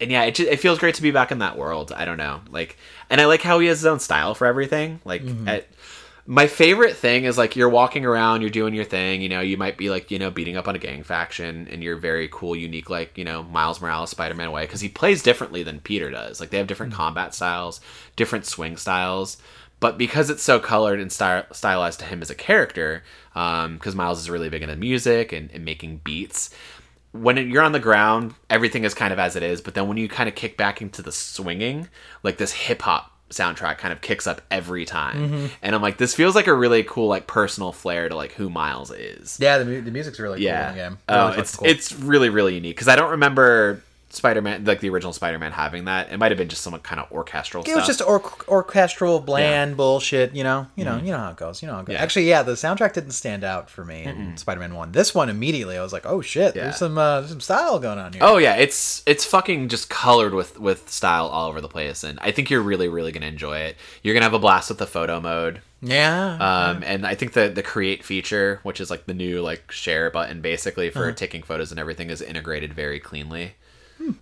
And yeah, it, just, it feels great to be back in that world. I don't know, like, and I like how he has his own style for everything. Like, mm-hmm. at, my favorite thing is like you're walking around, you're doing your thing. You know, you might be like you know beating up on a gang faction, and you're very cool, unique, like you know Miles Morales, Spider-Man way, because he plays differently than Peter does. Like they have different hmm. combat styles, different swing styles, but because it's so colored and sty- stylized to him as a character, um, because Miles is really big into music and, and making beats. When you're on the ground, everything is kind of as it is, but then when you kind of kick back into the swinging, like this hip hop soundtrack kind of kicks up every time. Mm-hmm. And I'm like, this feels like a really cool, like personal flair to like who Miles is. Yeah, the, mu- the music's really cool Yeah. in the game. Oh, Really it's cool. it's really really unique because I don't remember Spider-Man, like the original Spider-Man, having that. It might have been just some kind of orchestral. It stuff. was just or- orchestral, bland bullshit. You know, you know, you know how it goes. You know how it goes. Yeah. Actually, yeah, the soundtrack didn't stand out for me in Spider-Man One. This one immediately, I was like, oh shit, Yeah. there's some uh, there's some style going on here. Oh yeah, it's it's fucking just colored with with style all over the place, and I think you're really really gonna enjoy it. You're gonna have a blast with the photo mode, yeah. um, and I think the the create feature, which is like the new like share button, basically for taking photos and everything, is integrated very cleanly.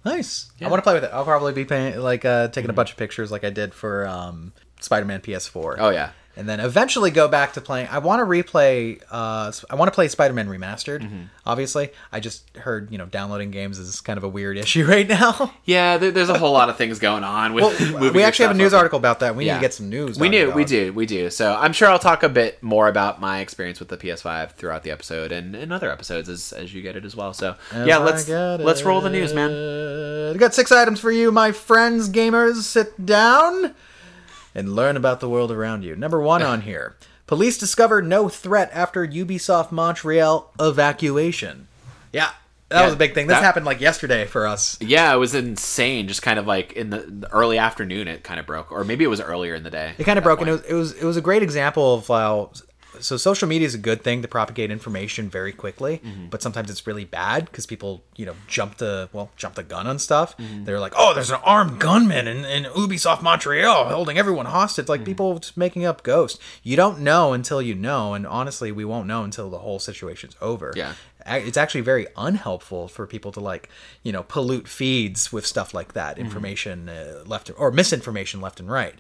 Nice. I want to play with it. I'll probably be paying, like uh, taking a bunch of pictures like I did for um, Spider-Man PS4. Oh yeah, and then eventually go back to playing. I want to replay. Uh, I want to play Spider-Man Remastered. Mm-hmm. Obviously, I just heard you know downloading games is kind of a weird issue right now. yeah. There, there's a whole lot of things going on with. well, we actually have a news over. article about that. We need to get some news. We do, we do, we do. So I'm sure I'll talk a bit more about my experience with the PS5 throughout the episode and in other episodes as, as you get it as well. So yeah, let's let's roll the news, man. I got six items for you, my friends, gamers. Sit down and learn about the world around you. Number one on here: police discover no threat after Ubisoft Montreal evacuation. Yeah, that Yeah, was a big thing. This that- happened like yesterday for us. Yeah, it was insane. Just kind of like in the, the early afternoon, it kind of broke, or maybe it was earlier in the day. It kind of broke, and it was, it was it was a great example of how. So social media is a good thing to propagate information very quickly, Mm-hmm. but sometimes it's really bad because people, you know, jump the well, jump the gun on stuff. Mm-hmm. They're like, "Oh, there's an armed gunman in, in Ubisoft Montreal holding everyone hostage." Mm-hmm. Like people just making up ghosts. You don't know until you know, and honestly, we won't know until the whole situation's over. Yeah. It's actually very unhelpful for people to like you know pollute feeds with stuff like that Mm-hmm. information uh, left or misinformation left and right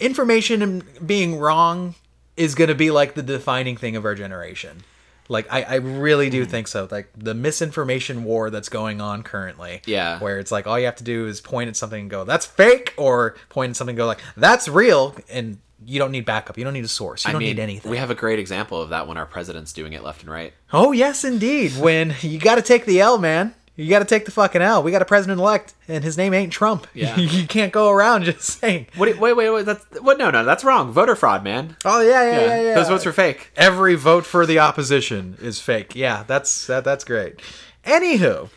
information being wrong is going to be like the defining thing of our generation like I, I really do hmm. think so like the misinformation war that's going on currently Yeah. where it's like all you have to do is point at something and go that's fake or point at something and go like that's real and you don't need backup you don't need a source you I don't mean, need anything We have a great example of that when our president's doing it left and right. Oh yes, indeed. When you got to take the L, man. You got to take the fucking L. We got a president elect, and his name ain't Trump. Yeah. you can't go around just saying, What? Wait, wait, wait. That's what? No, no, that's wrong. Voter fraud, man. "Oh yeah, yeah, yeah, yeah." Those votes are fake. Every vote for the opposition is fake. Yeah, that's that, that's great. Anywho,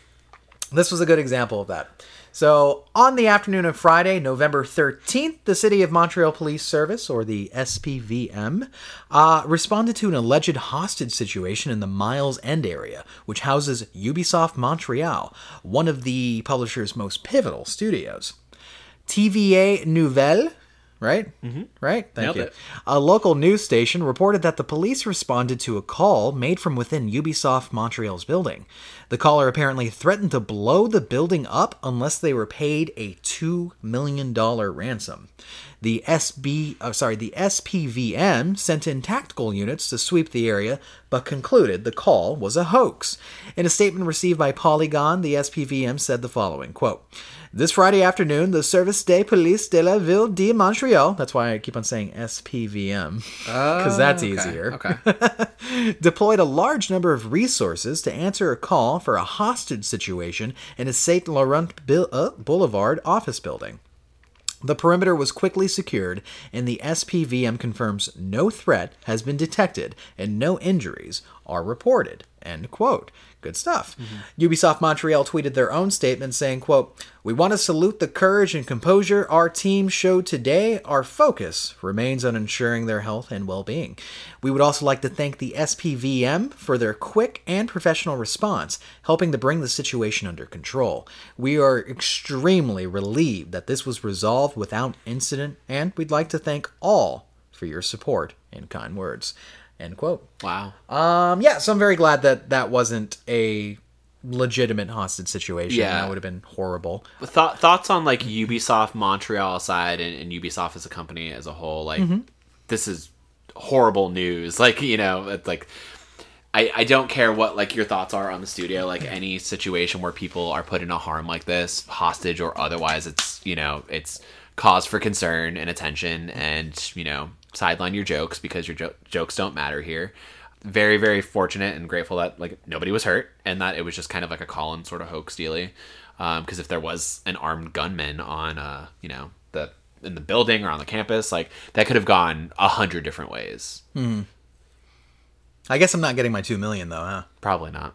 this was a good example of that. So, on the afternoon of Friday, November 13th, the City of Montreal Police Service, or the SPVM, uh, responded to an alleged hostage situation in the Miles End area, which houses Ubisoft Montreal, one of the publisher's most pivotal studios. TVA Nouvelles, right? Mm-hmm. Right? Thank Nailed you. it. A local news station reported that the police responded to a call made from within Ubisoft Montreal's building. The caller apparently threatened to blow the building up unless they were paid a $2 million ransom. The SB, uh, sorry, the SPVM sent in tactical units to sweep the area, but concluded the call was a hoax. In a statement received by Polygon, the SPVM said the following quote, this Friday afternoon, the Service des Police de la Ville de Montreal, that's why I keep on saying SPVM, because that's easier, Okay. deployed a large number of resources to answer a call for a hostage situation in a St. Laurent uh, Boulevard office building. The perimeter was quickly secured, and the SPVM confirms no threat has been detected and no injuries are reported. End quote. Good stuff. Ubisoft Montreal tweeted their own statement saying, quote, We want to salute the courage and composure our team showed today. Our focus remains on ensuring their health and well-being. We would also like to thank the SPVM for their quick and professional response, helping to bring the situation under control. We are extremely relieved that this was resolved without incident, and we'd like to thank all for your support and kind words. End quote. Wow. Um, yeah, so I'm very glad that that wasn't a legitimate hostage situation. Yeah. That would have been horrible. Thought thoughts on like Ubisoft Montreal side and, and Ubisoft as a company as a whole. Like Mm-hmm. this is horrible news. Like you know, it's like I I don't care what like your thoughts are on the studio. Like any situation where people are put in a harm like this, hostage or otherwise, it's you know it's cause for concern and attention, and you know sideline your jokes because your jo- jokes don't matter here. Very very fortunate and grateful that like nobody was hurt and that it was just kind of like a call sort of hoax dealy. Because if there was an armed gunman on uh you know the in the building or on the campus like that could have gone a hundred different ways I guess I'm not getting my two million though, huh? probably not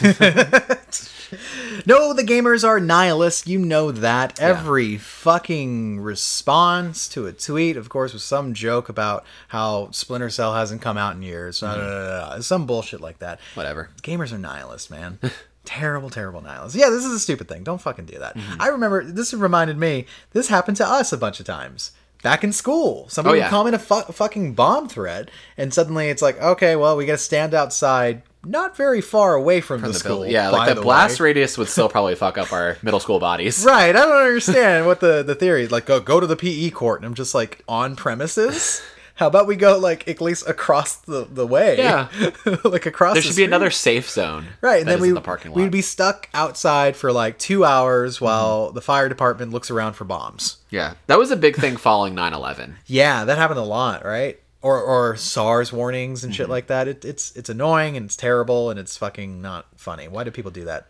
No, the gamers are nihilists. You know that. Every fucking response to a tweet, of course, was some joke about how Splinter Cell hasn't come out in years. Mm-hmm. Some bullshit like that. Whatever. Gamers are nihilists, man. terrible, terrible nihilists. Yeah, this is a stupid thing. Don't fucking do that. Mm-hmm. I remember this reminded me. This happened to us a bunch of times. Back in school, somebody Oh, would yeah. comment a fu- fucking bomb threat, and suddenly it's like, okay, well, we got to stand outside, not very far away from, the, The school. building. Yeah, like the, blast way. radius would still probably fuck up our middle school bodies. Right, I don't understand what the the theory is. Like, go go to the PE court, and I'm just like on premises. How about we go like at least across the the way? Yeah. like across. There the should be another safe zone. Right, and then we the parking lot. we'd be stuck outside for like two hours Mm-hmm. while the fire department looks around for bombs. yeah, that was a big thing following 9/11. Yeah, that happened a lot, right? Or or SARS warnings and shit Mm-hmm. like that. It, it's it's annoying and it's terrible and it's fucking not funny. Why do people do that?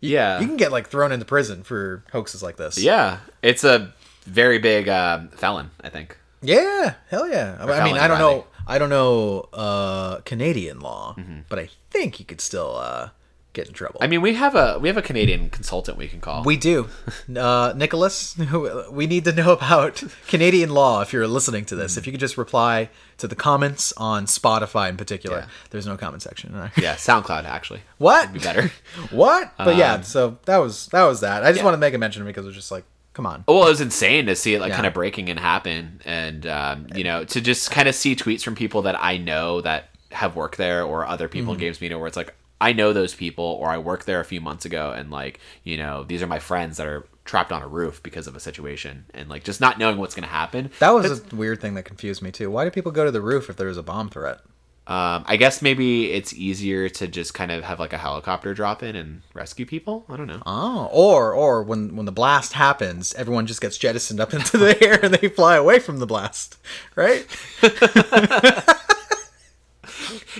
Yeah, You can get like thrown into prison for hoaxes like this. yeah, it's a very big um, felon. I think. Yeah, hell yeah. I mean, I don't know. I don't know uh, Canadian law, Mm-hmm. but I think you could still uh, get in trouble. I mean, we have a we have a Canadian consultant we can call. we do, uh, Nicholas. We need to know about Canadian law. If you're listening to this, if you could just reply to the comments on Spotify in particular. Yeah. There's no comment section. yeah, SoundCloud actually. What? Be better. What? But yeah, Um, so that was that was that. I just yeah. wanted to make a mention because it was just like, come on. Well, it was insane to see it like Yeah. kind of breaking and happen, and um, you know, to just kind of see tweets from people that I know that have worked there, or other people Mm-hmm. in Games Media, where it's like I know those people, or I worked there a few months ago, and like you know, these are my friends that are trapped on a roof because of a situation, and like just not knowing what's going to happen. That was a weird thing that confused me too. Why do people go to the roof if there was a bomb threat? Um, I guess maybe it's easier to just kind of have like a helicopter drop in and rescue people. I don't know. Oh, or or when when the blast happens, everyone just gets jettisoned up into the air and they fly away from the blast, right?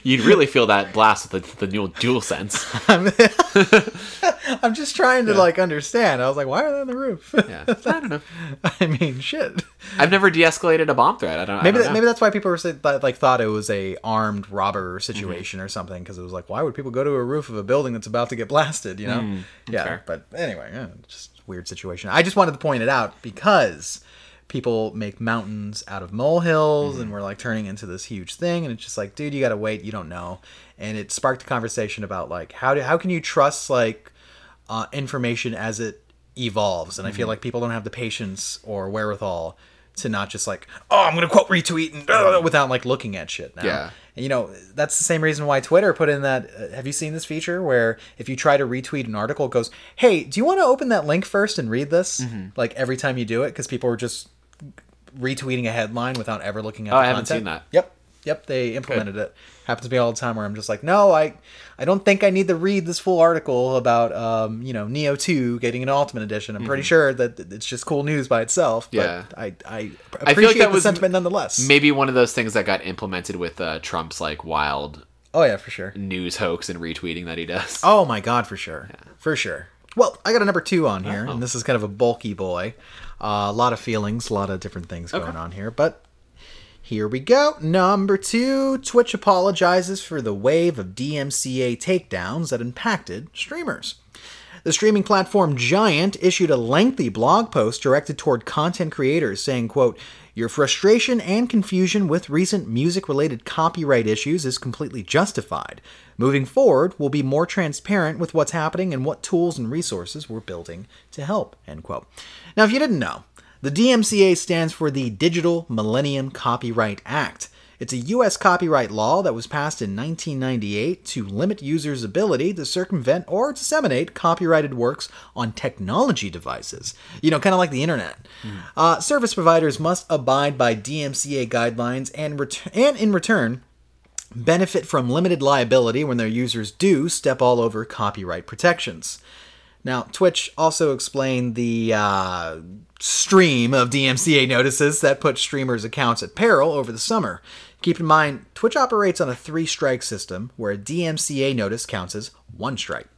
You'd really feel that blast with the, the new dual sense. I'm, I'm just trying to like understand. I was like, why are they on the roof? Yeah, I don't know. I mean, shit. I've never de-escalated a bomb threat. I don't. I Maybe don't that, know. maybe that's why people were like thought it was a armed robber situation Mm-hmm. or something because it was like, why would people go to a roof of a building that's about to get blasted? You know? yeah. Mm, fair. But anyway, yeah, just weird situation. I just wanted to point it out because people make mountains out of molehills Mm-hmm. and we're like turning into this huge thing and it's just like, dude, you gotta wait. You don't know. And it sparked a conversation about like how do how can you trust like uh, information as it evolves and i Mm-hmm. feel like people don't have the patience or wherewithal to not just like oh i'm gonna quote retweet and uh, without like looking at shit now Yeah. and you know that's the same reason why twitter put in that uh, have you seen this feature where if you try to retweet an article it goes hey do you want to open that link first and read this Mm-hmm. like every time you do it because people were just retweeting a headline without ever looking at Oh, the I haven't content. seen that. Yep. Yep, they implemented it. Happens to me all the time where I'm just like, no, I I don't think I need to read this full article about um, you know, Nioh 2 getting an Ultimate Edition. I'm pretty sure that it's just cool news by itself, but Mm-hmm. Yeah. I I I appreciate feel like that the sentiment nonetheless. maybe one of those things that got implemented with uh, Trump's like wild oh yeah, for sure. news hoax and retweeting that he does. Oh my god, for sure. For sure. Well, I got a number two on Oh. here, and this is kind of a bulky boy. Uh, a lot of feelings, a lot of different things going on here, but here we go. Number two Twitch apologizes for the wave of DMCA takedowns that impacted streamers. The streaming platform Giant issued a lengthy blog post directed toward content creators saying, quote, your frustration and confusion with recent music related copyright issues is completely justified. Moving forward, we'll be more transparent with what's happening and what tools and resources we're building to help. End quote. Now, if you didn't know, the DMCA stands for the Digital Millennium Copyright Act. It's a U.S. copyright law that was passed in 1998 to limit users' ability to circumvent or disseminate copyrighted works on technology devices. You know, kind of like the internet. Uh, service providers must abide by DMCA guidelines and, ret- and in return, benefit from limited liability when their users do step all over copyright protections. Now, Twitch also explained the uh, stream of DMCA notices that put streamers' accounts at peril over the summer. Keep in mind, Twitch operates on a three strike system where a DMCA notice counts as one strike.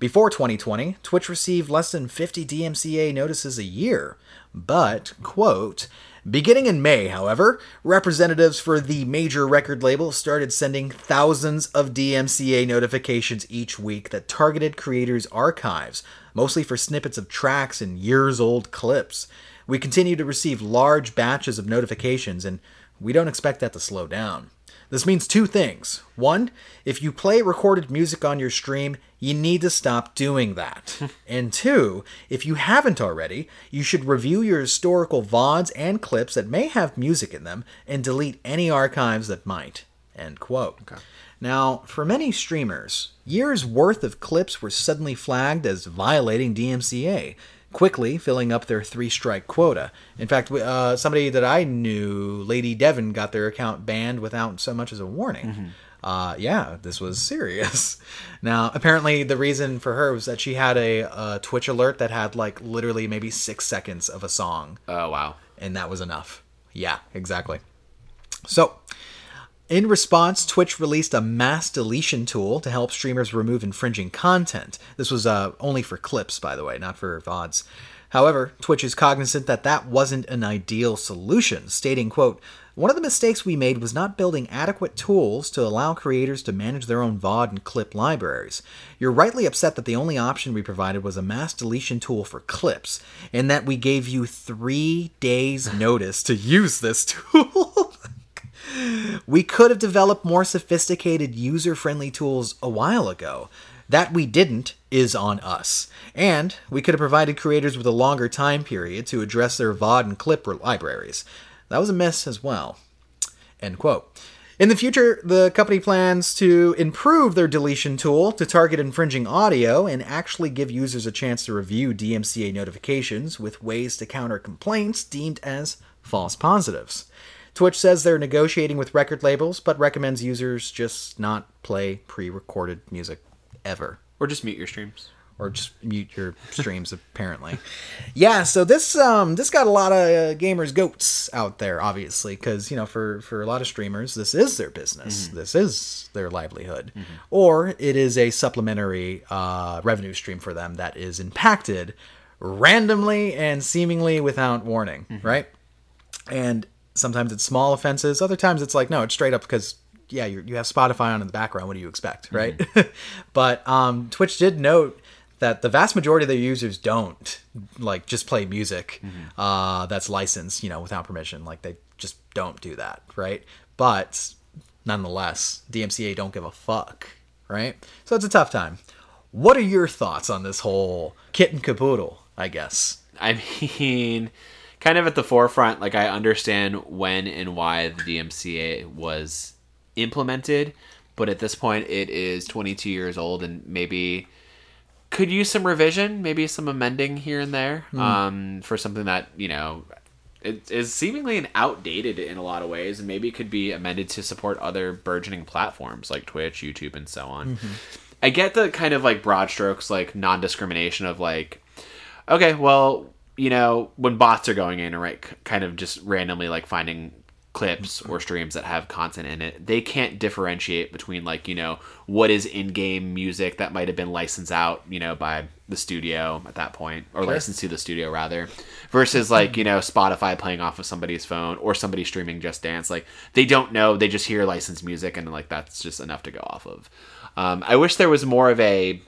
Before 2020, Twitch received less than 50 DMCA notices a year, but, quote, Beginning in May, however, representatives for the major record label started sending thousands of DMCA notifications each week that targeted creators' archives, mostly for snippets of tracks and years old clips. We continue to receive large batches of notifications, and we don't expect that to slow down. This means two things. One, if you play recorded music on your stream, you need to stop doing that. and two, if you haven't already, you should review your historical VODs and clips that may have music in them and delete any archives that might. End quote. Okay. Now, for many streamers, years worth of clips were suddenly flagged as violating DMCA, quickly filling up their three strike quota. In fact, uh, somebody that I knew, Lady Devon, got their account banned without so much as a warning. Mm-hmm. Uh, yeah, this was serious. Now, apparently, the reason for her was that she had a, a Twitch alert that had like literally maybe six seconds of a song. Oh, wow. And that was enough. Yeah, exactly. So, in response, Twitch released a mass deletion tool to help streamers remove infringing content. This was uh, only for clips, by the way, not for VODs. However, Twitch is cognizant that that wasn't an ideal solution, stating, quote, one of the mistakes we made was not building adequate tools to allow creators to manage their own VOD and clip libraries. You're rightly upset that the only option we provided was a mass deletion tool for clips, and that we gave you three days' notice to use this tool. We could have developed more sophisticated user friendly tools a while ago. That we didn't is on us. And we could have provided creators with a longer time period to address their VOD and clip libraries. That was a miss as well. End quote. In the future, the company plans to improve their deletion tool to target infringing audio and actually give users a chance to review DMCA notifications with ways to counter complaints deemed as false positives. Twitch says they're negotiating with record labels, but recommends users just not play pre recorded music ever. Or just mute your streams. Or just mute your streams, apparently. Yeah, so this um this got a lot of uh, gamers goats out there, obviously, because you know for for a lot of streamers, this is their business, mm-hmm. this is their livelihood, mm-hmm. or it is a supplementary uh, revenue stream for them that is impacted randomly and seemingly without warning, mm-hmm. right? And sometimes it's small offenses. Other times it's like, no, it's straight up because yeah, you you have Spotify on in the background. What do you expect, right? Mm-hmm. but um, Twitch did note that the vast majority of their users don't like just play music mm-hmm. uh, that's licensed, you know, without permission. Like they just don't do that, right? But nonetheless, DMCA don't give a fuck, right? So it's a tough time. What are your thoughts on this whole kit and caboodle? I guess. I mean, kind of at the forefront. Like I understand when and why the DMCA was implemented, but at this point it is 22 years old and maybe could use some revision, maybe some amending here and there mm. um, for something that you know it is seemingly an outdated in a lot of ways, and maybe could be amended to support other burgeoning platforms like Twitch, YouTube, and so on. Mm-hmm. I get the kind of like broad strokes, like non discrimination of like, okay, well, you know, when bots are going in and right, kind of just randomly like finding clips or streams that have content in it, they can't differentiate between like, you know, what is in-game music that might have been licensed out, you know, by the studio at that point or sure. licensed to the studio rather versus like, you know, Spotify playing off of somebody's phone or somebody streaming Just Dance. Like they don't know, they just hear licensed music and like that's just enough to go off of. Um, I wish there was more of a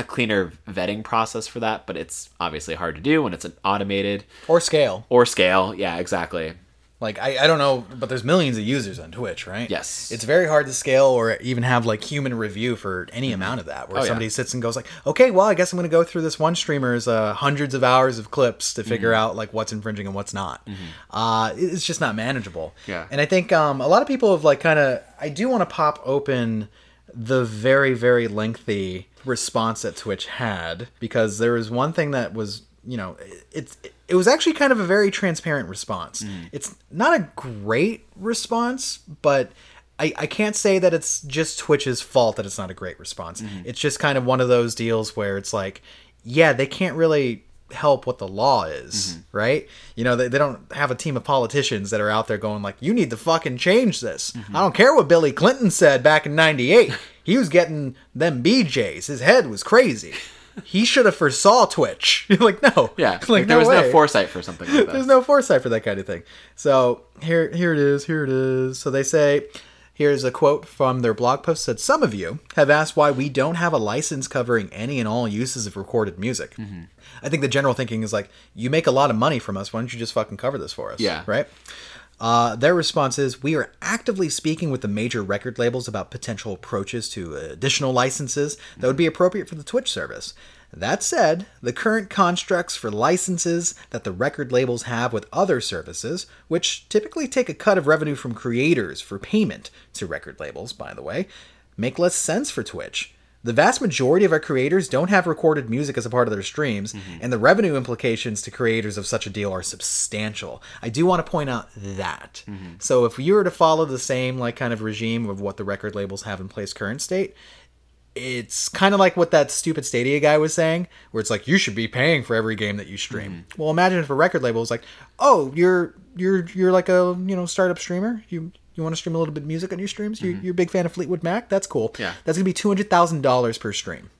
a cleaner vetting process for that, but it's obviously hard to do when it's an automated or scale or scale. Yeah, exactly. Like I, I don't know, but there's millions of users on Twitch, right? Yes. It's very hard to scale or even have like human review for any mm-hmm. amount of that, where oh, somebody yeah. sits and goes like, okay, well, I guess I'm going to go through this one streamer's uh, hundreds of hours of clips to figure mm-hmm. out like what's infringing and what's not. Mm-hmm. Uh, it's just not manageable. Yeah. And I think um, a lot of people have like kind of. I do want to pop open the very very lengthy response that Twitch had because there was one thing that was you know it's it, it was actually kind of a very transparent response. Mm. It's not a great response, but I, I can't say that it's just Twitch's fault that it's not a great response. Mm-hmm. It's just kind of one of those deals where it's like, yeah, they can't really help what the law is, mm-hmm. right? You know, they, they don't have a team of politicians that are out there going like, you need to fucking change this. Mm-hmm. I don't care what Billy Clinton said back in 98. he was getting them BJs. His head was crazy. he should have foresaw Twitch. You're like, no, Yeah, like, like, there no was way. no foresight for something like that. There's no foresight for that kind of thing. So here, here it is. Here it is. So they say, here's a quote from their blog post that some of you have asked why we don't have a license covering any and all uses of recorded music. Mm-hmm. I think the general thinking is like, you make a lot of money from us. Why don't you just fucking cover this for us? Yeah. Right. Uh, their response is We are actively speaking with the major record labels about potential approaches to additional licenses that would be appropriate for the Twitch service. That said, the current constructs for licenses that the record labels have with other services, which typically take a cut of revenue from creators for payment to record labels, by the way, make less sense for Twitch. The vast majority of our creators don't have recorded music as a part of their streams, mm-hmm. and the revenue implications to creators of such a deal are substantial. I do want to point out that. Mm-hmm. So if you were to follow the same like kind of regime of what the record labels have in place current state, it's kind of like what that stupid Stadia guy was saying, where it's like you should be paying for every game that you stream. Mm-hmm. Well, imagine if a record label was like, "Oh, you're you're you're like a you know startup streamer. You you want to stream a little bit of music on your streams? You, mm-hmm. You're a big fan of Fleetwood Mac. That's cool. Yeah. that's gonna be two hundred thousand dollars per stream.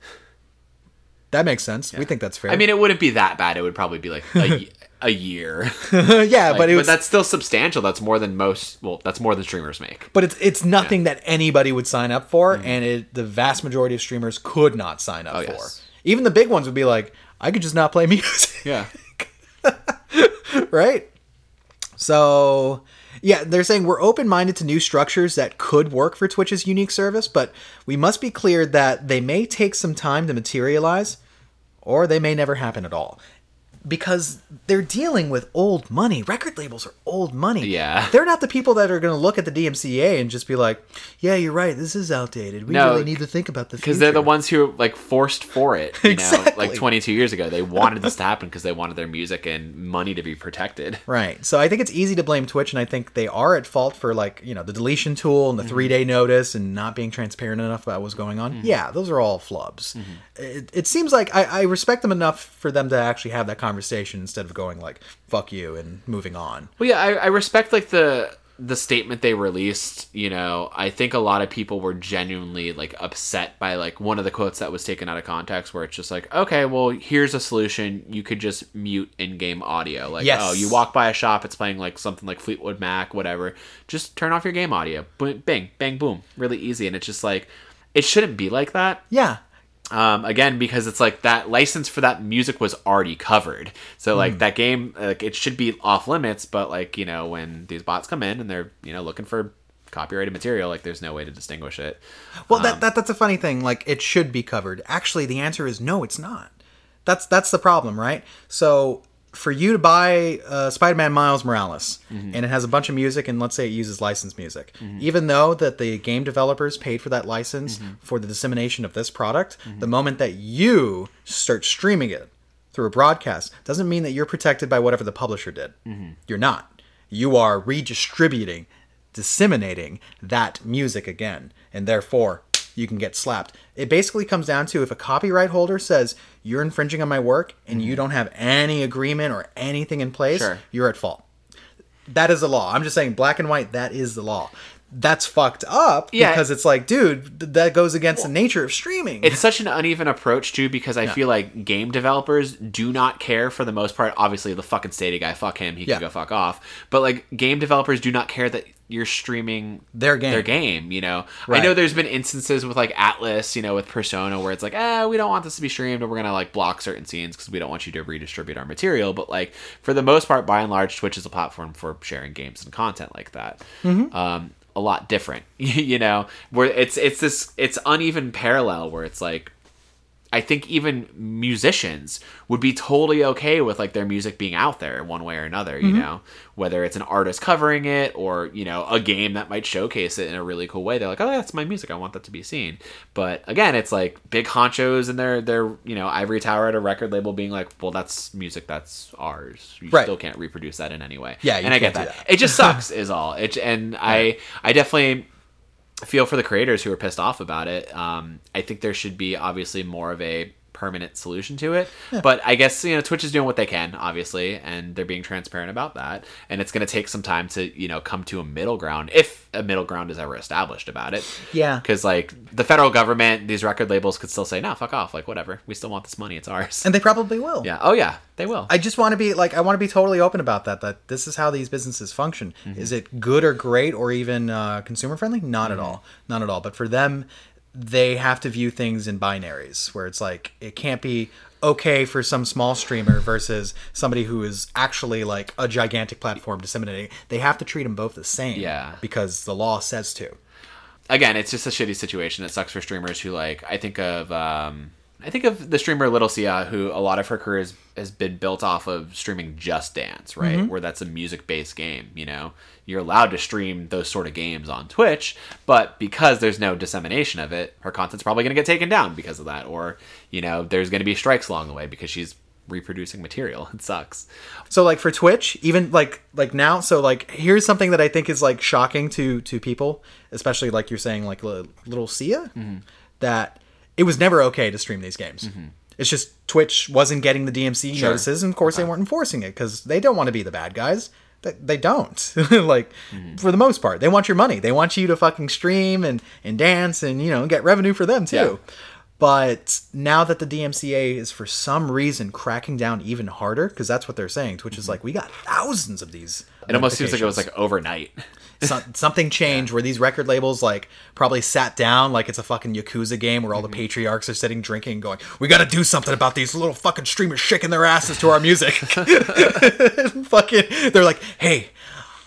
That makes sense. We think that's fair. I mean, it wouldn't be that bad. It would probably be like a year. yeah, Like, but it was, that's still substantial. That's more than most. Well, that's more than streamers make. but it's it's nothing that anybody would sign up for, mm-hmm. and it, the vast majority of streamers could not sign up Oh, for. yes. Even the big ones would be like, I could just not play music. Yeah. right? So, yeah, they're saying we're open minded to new structures that could work for Twitch's unique service, but we must be clear that they may take some time to materialize or they may never happen at all. Because they're dealing with old money. Record labels are old money. Yeah. They're not the people that are going to look at the DMCA and just be like, yeah, you're right. This is outdated. We No, really need to think about the future. Because they're the ones who like forced for it. You know, Exactly. like 22 years ago, they wanted this to happen because they wanted their music and money to be protected. Right. So I think it's easy to blame Twitch, and I think they are at fault for like you know the deletion tool and the mm-hmm. three day notice and not being transparent enough about what's going on. Mm-hmm. Yeah, those are all flubs. Mm-hmm. It, it seems like I, I respect them enough for them to actually have that conversation instead of going like "fuck you" and moving on. Well, yeah, I, I respect like the the statement they released. You know, I think a lot of people were genuinely like upset by like one of the quotes that was taken out of context, where it's just like, okay, well, here's a solution. You could just mute in-game audio. Like, Yes. oh, you walk by a shop, it's playing like something like Fleetwood Mac, whatever. Just turn off your game audio. Bing, bang, boom. Really easy, and it's just like. It shouldn't be like that. Yeah. Um, again because it's like that license for that music was already covered so like that game like it should be off limits but like you know when these bots come in and they're you know looking for copyrighted material like there's no way to distinguish it Well, that, that that's a funny thing. Like it should be covered. Actually, the answer is no. It's not. That's that's the problem, right? So for you to buy uh, Spider-Man Miles Morales mm-hmm. and it has a bunch of music and let's say it uses licensed music, mm-hmm. even though that the game developers paid for that license mm-hmm. for the dissemination of this product, the moment that you start streaming it through a broadcast doesn't mean that you're protected by whatever the publisher did. You're not. You are redistributing, disseminating that music again, and therefore you can get slapped. It basically comes down to if a copyright holder says you're infringing on my work and you mm-hmm. don't have any agreement or anything in place, Sure. you're at fault. That is the law. I'm just saying, black and white, that is the law. That's fucked up Yeah. because it's like, dude, that goes against the nature of streaming. it's such an uneven approach too because i feel like game developers do not care for the most part obviously the fucking stadia guy fuck him he Yeah. can go fuck off but like game developers do not care that you're streaming Their game. their game you know i know there's been instances with like Atlus you know with persona where it's like ah we don't want this to be streamed and we're gonna like block certain scenes because we don't want you to redistribute our material but like for the most part by and large twitch is a platform for sharing games and content like that Mm-hmm. um a lot different you know? Where it's it's this it's uneven parallel where it's like I think even musicians would be totally okay with like their music being out there one way or another, you know, whether it's an artist covering it or, you know, a game that might showcase it in a really cool way. They're like, "Oh, that's my music. I want that to be seen." But again, it's like big honchos and their their, you know, ivory tower at a record label being like, "Well, that's music that's ours. You Right. still can't reproduce that in any way." Yeah, and I get that. that. It just sucks is all. It and I I definitely feel for the creators who are pissed off about it. Um, I think there should be obviously more of a permanent solution to it. But I guess you know Twitch is doing what they can, obviously, and they're being transparent about that. And it's going to take some time to you know come to a middle ground if a middle ground is ever established about it. Yeah. because like the federal government, these record labels could still say, "No, fuck off, like whatever, we still want this money, it's ours." And they probably will. yeah. Oh yeah, they will. I just want to be like I want to be totally open about that. That this is how these businesses function. Mm-hmm. Is it good or great or even uh, consumer friendly? Not Mm-hmm. at all. Not at all. But for them, they have to view things in binaries where it's like it can't be okay for some small streamer versus somebody who is actually like a gigantic platform disseminating. They have to treat them both the same. Yeah. Because the law says to. again, it's just a shitty situation. It sucks for streamers who like. I think of um, I think of the streamer Little Sia, who a lot of her career has, has been built off of streaming Just Dance, right? Mm-hmm. Where that's a music based game. You know, you're allowed to stream those sort of games on Twitch, but because there's no dissemination of it, her content's probably going to get taken down because of that, or you know, there's going to be strikes along the way because she's reproducing material. It sucks. So like for Twitch, even like like now, so like here's something that I think is like shocking to to people, especially like you're saying like little Sia, mm-hmm. that it was never okay to stream these games. Mm-hmm. It's just Twitch wasn't getting the DMC notices, and of course they weren't enforcing it because they don't want to be the bad guys. They, they don't like mm-hmm. for the most part. They want your money. They want you to fucking stream and and dance and you know get revenue for them too. Yeah. But now that the DMCA is for some reason cracking down even harder, because that's what they're saying, Twitch is mm-hmm. like, we got thousands of these. It almost seems like it was like overnight. So- something changed where these record labels like probably sat down like it's a fucking yakuza game where all the mm-hmm. patriarchs are sitting drinking, and going, "We got to do something about these little fucking streamers shaking their asses to our music." fucking, they're like, "Hey."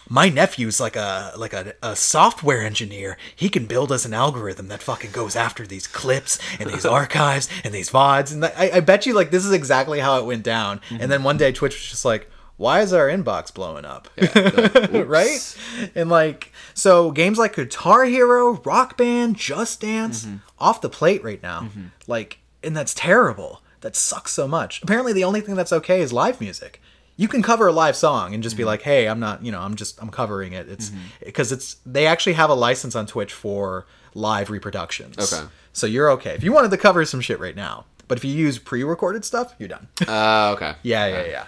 My nephew's like a like a, a software engineer. He can build us an algorithm that fucking goes after these clips and these archives and these vods. And I, I bet you like this is exactly how it went down. And mm-hmm. then one day Twitch was just like, "Why is our inbox blowing up?" right? And like, so games like Guitar Hero, Rock Band, Just Dance, off the plate right now. Like, and that's terrible. That sucks so much. Apparently, the only thing that's okay is live music. You can cover a live song and just be like, "Hey, I'm not, you know, I'm just, I'm covering it." It's because it's they actually have a license on Twitch for live reproductions. Okay. so you're okay if you wanted to cover some shit right now. But if you use pre-recorded stuff, you're done. Uh, okay. yeah, yeah, yeah.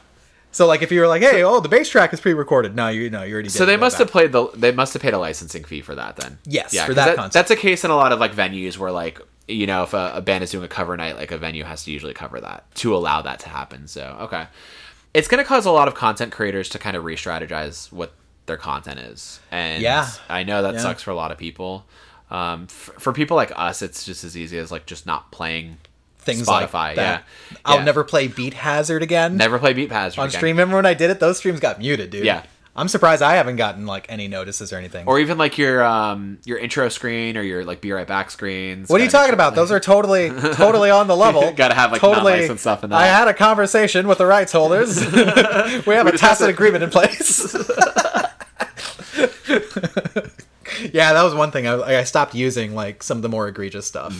So like if you were like, "Hey, oh, the bass track is pre-recorded," no, you know, you already. Did So they must back. have played the. They must have paid a licensing fee for that then. Yes, yeah, for that concept. That's a case in a lot of like venues where like you know if a, a band is doing a cover night, like a venue has to usually cover that to allow that to happen. So okay, it's going to cause a lot of content creators to kind of re-strategize what their content is, and Yeah. I know that Yeah. sucks for a lot of people. Um, f- for people like us, it's just as easy as like just not playing things Spotify. like yeah. I'll Yeah. never play Beat Hazard again. never play Beat Hazard on again. stream. Remember when I did it? Those streams got muted, dude. Yeah. I'm surprised I haven't gotten like any notices or anything. or even like your um your intro screen or your like be right back screens. what are you talking about? Those are totally, totally on the level. Gotta have, like, totally. stuff in that. I had a conversation with the rights holders. we have a just have tacit to- agreement in place. yeah, that was one thing. I, I stopped using like some of the more egregious stuff.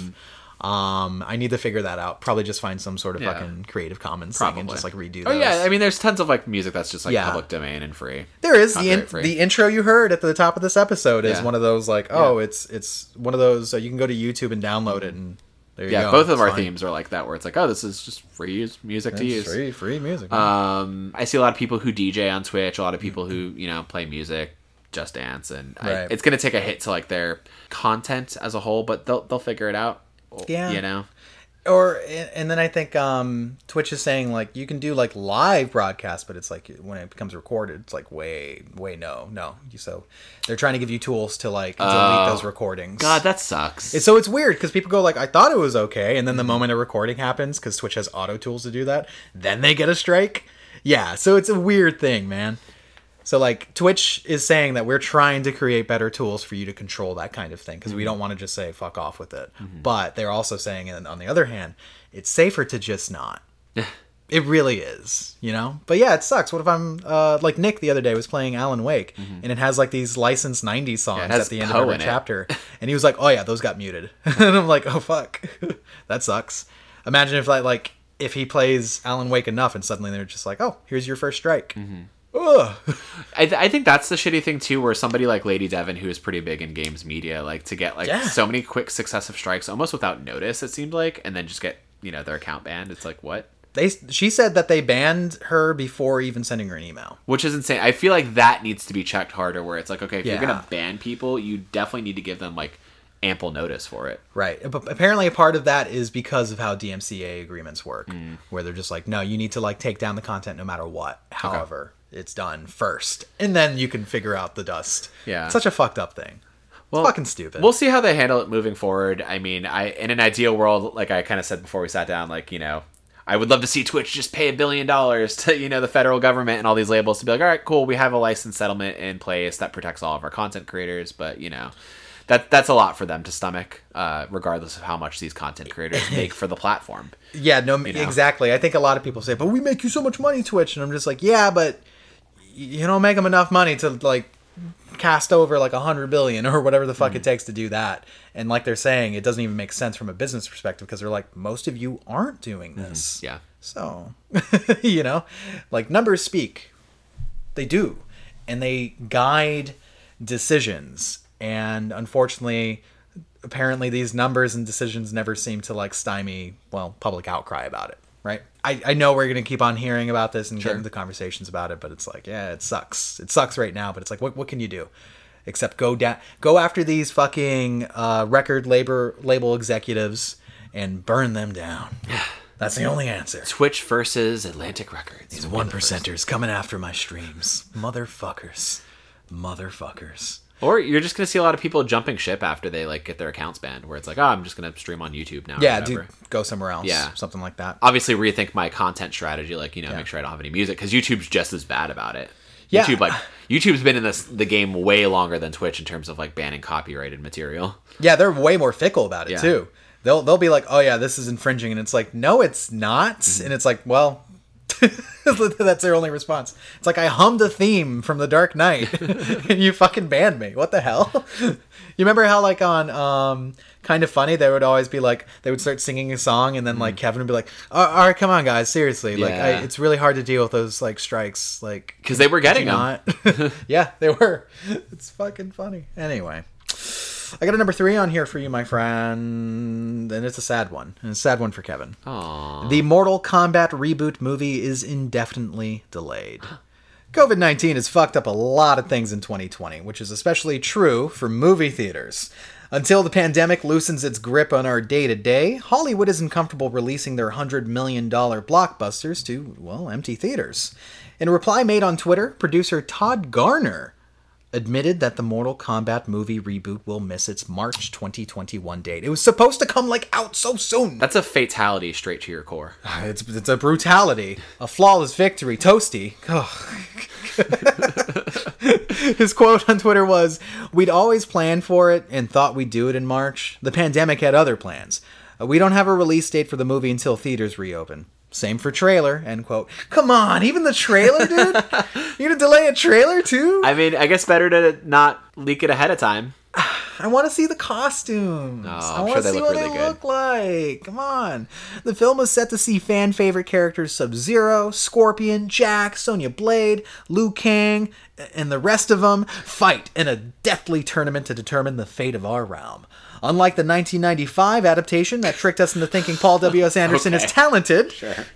Um, I need to figure that out. Probably just find some sort of Mm-hmm. Yeah. fucking Creative Commons thing and just like redo. Oh yeah, I mean, there's tons of like music that's just like Yeah. public domain and free. There is the in, free. the intro you heard at the top of this episode is Yeah. one of those like oh it's it's one of those uh, you can go to YouTube and download it and there you go. Yeah, go. both of It's our fine. themes are like that, where it's like, oh, this is just free music to use. free free music. Um, I see a lot of people who DJ on Twitch, a lot of people who you know play music, just dance, and I, it's gonna take a hit to like their content as a whole, but they'll they'll figure it out. Yeah. you know. or and then I think um, Twitch is saying like you can do like live broadcast, but it's like when it becomes recorded, it's like way way no no. So they're trying to give you tools to like delete Oh. those recordings. God, that sucks. It's- so it's weird because people go like, I thought it was okay, and then the moment a recording happens, because Twitch has auto tools to do that, then they get a strike. Yeah, so it's a weird thing, man. So like Twitch is saying that we're trying to create better tools for you to control that kind of thing because we don't want to just say fuck off with it. But they're also saying, and on the other hand, it's safer to just not. It really is, you know. But yeah, it sucks. What if I'm uh, like Nick the other day was playing Alan Wake, and it has like these licensed '90s songs has at the end of every chapter, and he was like, "Oh yeah, those got muted," and I'm like, "Oh fuck, that sucks." Imagine if like like if he plays Alan Wake enough, and suddenly they're just like, "Oh, here's your first strike." Ugh. I, th- I think that's the shitty thing too, where somebody like LadyDevann, who is pretty big in games media, like to get like Yeah. so many quick successive strikes almost without notice, it seemed like, and then just get you know their account banned. It's like what? They she said that they banned her before even sending her an email. Which is insane. I feel like that needs to be checked harder. Where it's like, okay, if you're gonna ban people, you definitely need to give them like ample notice for it. Right. But apparently a part of that is because of how DMCA agreements work, mm. where they're just like, no, you need to like take down the content no matter what. However, it's done first, and then you can figure out the dust. Yeah. Such a fucked up thing. Well, it's fucking stupid. We'll see how they handle it moving forward. I mean, I in an ideal world, like I kind of said before we sat down, like you know, I would love to see Twitch just pay a billion dollars to you know the federal government and all these labels to be like, all right, cool, we have a license settlement in place that protects all of our content creators, but you know. That, that's a lot for them to stomach, uh, regardless of how much these content creators make for the platform. yeah, no, know? exactly. I think a lot of people say, but we make you so much money, Twitch, and I'm just like, yeah, but you don't make them enough money to like cast over like a hundred billion or whatever the fuck Mm. it takes to do that. And like they're saying, it doesn't even make sense from a business perspective because they're like, most of you aren't doing this. Mm-hmm. Yeah. So, you know, like numbers speak. They do. And they guide decisions. And unfortunately, apparently these numbers and decisions never seem to like stymie, well, public outcry about it. Right. I, I know we're going to keep on hearing about this and Sure. getting the conversations about it, but it's like, yeah, it sucks. It sucks right now, but it's like, what, what can you do? Except go down, go after these fucking uh, record labor label executives and burn them down. Yeah, That's the only answer. Twitch versus Atlantic Records. These one percenters coming after my streams. Motherfuckers. Motherfuckers. Or you're just gonna see a lot of people jumping ship after they like get their accounts banned, where it's like, oh, I'm just gonna stream on YouTube now. or Yeah, dude, go somewhere else. Yeah. Something like that. Obviously, rethink my content strategy. Like, you know, make sure I don't have any music because YouTube's just as bad about it. Yeah. YouTube, like, YouTube's been in this the game way longer than Twitch in terms of like banning copyrighted material. Yeah, they're way more fickle about it Yeah. too. They'll they'll be like, "Oh yeah, this is infringing," and it's like, "No, it's not." Mm-hmm. And it's like, "Well, that's their only response." It's like I hummed a theme from The Dark Knight, and you fucking banned me. What the hell? you remember how like on um kind of funny they would always be like they would start singing a song and then like Kevin would be like all all right come on guys seriously like I. It's really hard to deal with those like strikes like 'Cause they were getting 'em. not? yeah they were it's fucking funny anyway I got a number three on here for you, my friend, and it's a sad one. And a sad one for Kevin. Aww. The Mortal Kombat reboot movie is indefinitely delayed. COVID 19 has fucked up a lot of things in 2020, which is especially true for movie theaters. Until the pandemic loosens its grip on our day to day, Hollywood isn't comfortable releasing their $100 million blockbusters to, well, empty theaters. In a reply made on Twitter, producer Todd Garner admitted that the Mortal Kombat movie reboot will miss its March 2021 date. It was supposed to come like out so soon. That's a fatality straight to your core. It's it's a brutality, a flawless victory. Toasty. His quote on Twitter was, "We'd always planned for it and thought we'd do it in March. The pandemic had other plans. Uh, we don't have a release date for the movie until theaters reopen." Same for trailer. End quote. Come on, even the trailer, dude. You're gonna delay a trailer too? I mean, I guess better to not leak it ahead of time. I want to see the costumes. Oh, I want sure to see look what really they good. look like. Come on. The film is set to see fan favorite characters Sub Zero, Scorpion, Jax, Sonya Blade, Liu Kang, and the rest of them fight in a deathly tournament to determine the fate of our realm. Unlike the 1995 adaptation that tricked us into thinking Paul W.S. Anderson is Okay. talented,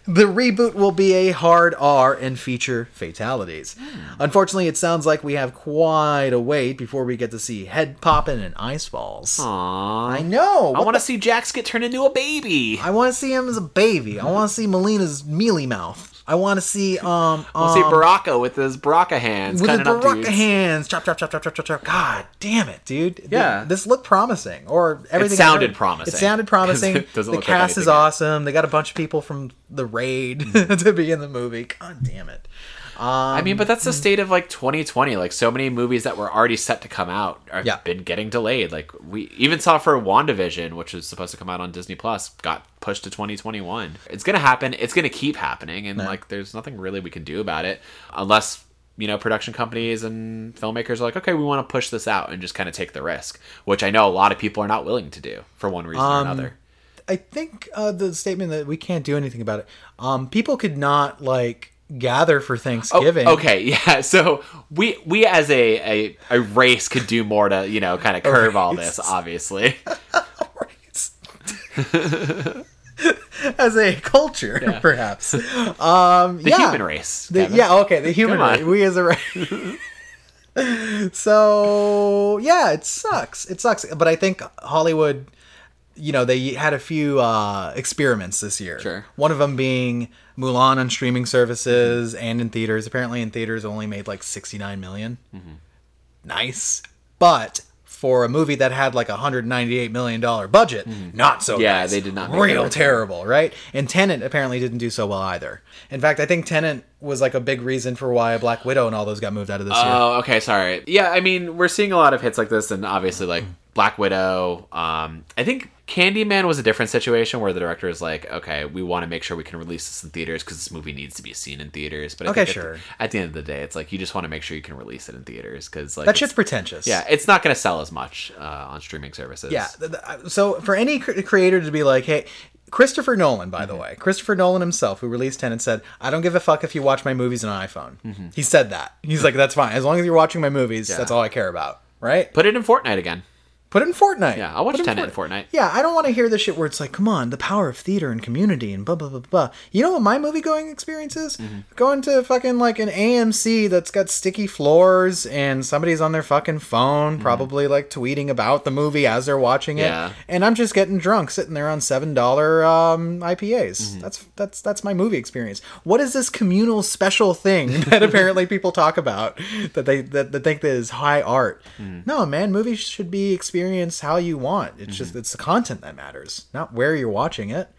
the reboot will be a hard R and feature fatalities. Hmm. Unfortunately, it sounds like we have quite a wait before we get to see head popping and ice balls. Aww. I know. I want to the- see Jax get turned into a baby. I want to see him as a baby. I want to see Mileena's mealy mouth. I want to see um, want to see um, Baraka with his Baraka hands with his Baraka hands. Chop, chop, chop, chop, chop, chop, chop. God damn it, dude. Yeah. This looked promising. Or everything. I sounded promising. It sounded promising. It the look like cast is awesome. They got a bunch of people from the raid to be in the movie. God damn it. I mean, but that's the state of like 2020. Like so many movies that were already set to come out have Yeah. been getting delayed. Like we even saw for WandaVision, which was supposed to come out on Disney Plus, got pushed to 2021. It's gonna happen. It's gonna keep happening, and like there's nothing really we can do about it unless you know production companies and filmmakers are like, okay, we want to push this out and just kind of take the risk, which I know a lot of people are not willing to do for one reason or Um, another. I think uh, the statement that we can't do anything about it. Um, people could not like gather for Thanksgiving. Oh, okay, yeah. So we we as a, a a race could do more to you know kind of curve all this. Obviously, as a culture, Yeah. perhaps. Um, The yeah. human race. The- yeah, okay, the human race. We as a race. so yeah, it sucks. It sucks. But I think Hollywood, you know, they had a few uh, experiments this year. Sure. One of them being Mulan on streaming services and in theaters. Apparently, in theaters, only made like sixty nine million. Mm-hmm. Nice, but. For a movie that had like a hundred ninety eight million dollar budget, not so Mm-hmm. Yeah, nice. they did not make real terrible, right? And Tenet apparently didn't do so well either. In fact, I think Tenet was like a big reason for why Black Widow and all those got moved out of this year. Oh, okay, sorry. Yeah, I mean, we're seeing a lot of hits like this, and obviously, like Black Widow. Um, I think Candyman was a different situation where the director is like, okay, we want to make sure we can release this in theaters because this movie needs to be seen in theaters. But I Okay, think at sure. the- At the, end of the day, it's like you just want to make sure you can release it in theaters because like that it's- shit's pretentious. yeah, it's not going to sell as much uh, on streaming services. Yeah. th- So for any creator to be like, hey, Christopher Nolan, by the Mm-hmm. way, Christopher Nolan himself, who released Tenet, said, "I don't give a fuck if you watch my movies on iPhone." He said that. He's like, "That's fine, as long as you're watching my movies. Mm-hmm. Yeah. That's all I care about." Right? Put it in Fortnite again. Put it in Fortnite. Yeah, I'll watch Put Tenet in Fortnite. Yeah, I don't want to hear this shit where it's like, come on, the power of theater and community and blah blah blah blah. You know what my movie going experience is? Mm-hmm. Going to fucking like an AMC that's got sticky floors and somebody's on their fucking phone, probably like tweeting about the movie as they're watching it. Mm-hmm. Yeah. And I'm just getting drunk sitting there on seven dollar um, IPAs. Mm-hmm. That's that's that's my movie experience. What is this communal special thing that apparently people talk about that they that, that think that is high art? Mm. No, man, movies should be experienced how you want. It's just Mm-hmm. it's the content that matters, not where you're watching it.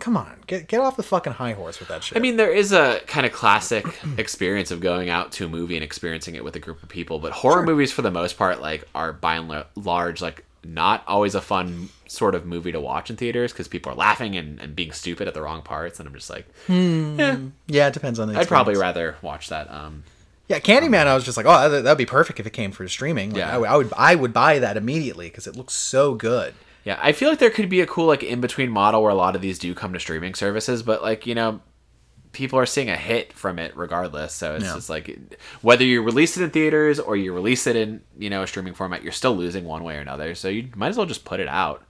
Come on, get get off the fucking high horse with that shit. I mean, there is a kind of classic experience of going out to a movie and experiencing it with a group of people, but horror movies, for the most part, like are by and large like not always a fun sort of movie to watch in theaters because people are laughing and, and being stupid at the wrong parts, and I'm just like, yeah, yeah, it depends on the. I'd probably rather watch that. Um, Yeah, Candyman. I was just like, oh, that would be perfect if it came for streaming. Like, Yeah. I, would- I would I would buy that immediately because it looks so good. yeah, I feel like there could be a cool like in between model where a lot of these do come to streaming services, but like you know. People are seeing a hit from it regardless, so it's Yeah. just like whether you release it in theaters or you release it in you know a streaming format, you're still losing one way or another. So you might as well just put it out.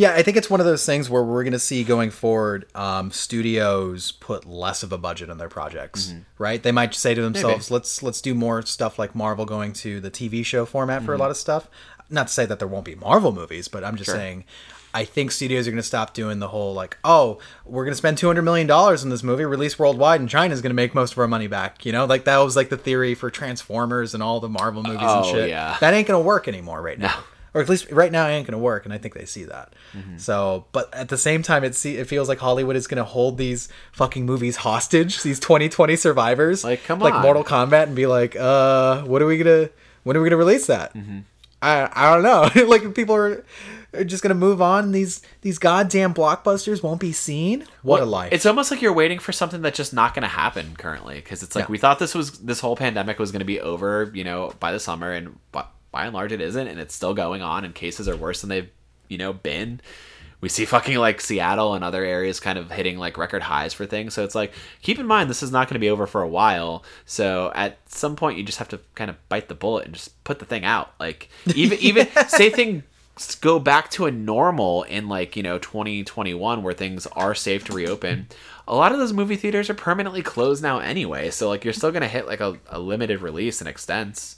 Yeah, I think it's one of those things where we're going to see going forward um, studios put less of a budget on their projects, Mm-hmm. right? They might say to themselves, "Let's let's do more stuff like Marvel going to the TV show format for a Mm-hmm. lot of stuff." Not to say that there won't be Marvel movies, but I'm just Sure. saying I think studios are going to stop doing the whole like, "Oh, we're going to spend 200 million dollars in this movie, release worldwide and China's going to make most of our money back." You know, like that was like the theory for Transformers and all the Marvel movies and Oh, shit. yeah. That ain't going to work anymore right now or at least right now it ain't gonna work and i think they see that Mm-hmm. so but at the same time it see, it feels like hollywood is gonna hold these fucking movies hostage these 2020 survivors Like, come like on. mortal kombat and be like uh what are we gonna when are we gonna release that Mm-hmm. i i don't know like people are, are just gonna move on these these goddamn blockbusters won't be seen what a life It's almost like you're waiting for something that's just not going to happen currently because it's like Yeah. we thought this was this whole pandemic was going to be over, you know, by the summer, and by, by and large it isn't, and it's still going on, and cases are worse than they've you know been. We see fucking like Seattle and other areas kind of hitting like record highs for things. So it's like keep in mind this is not going to be over for a while. So at some point you just have to kind of bite the bullet and just put the thing out. Like even even say things go back to a normal in like you know 2021 where things are safe to reopen a lot of those movie theaters are permanently closed now anyway so like you're still gonna hit like a, a limited release and extents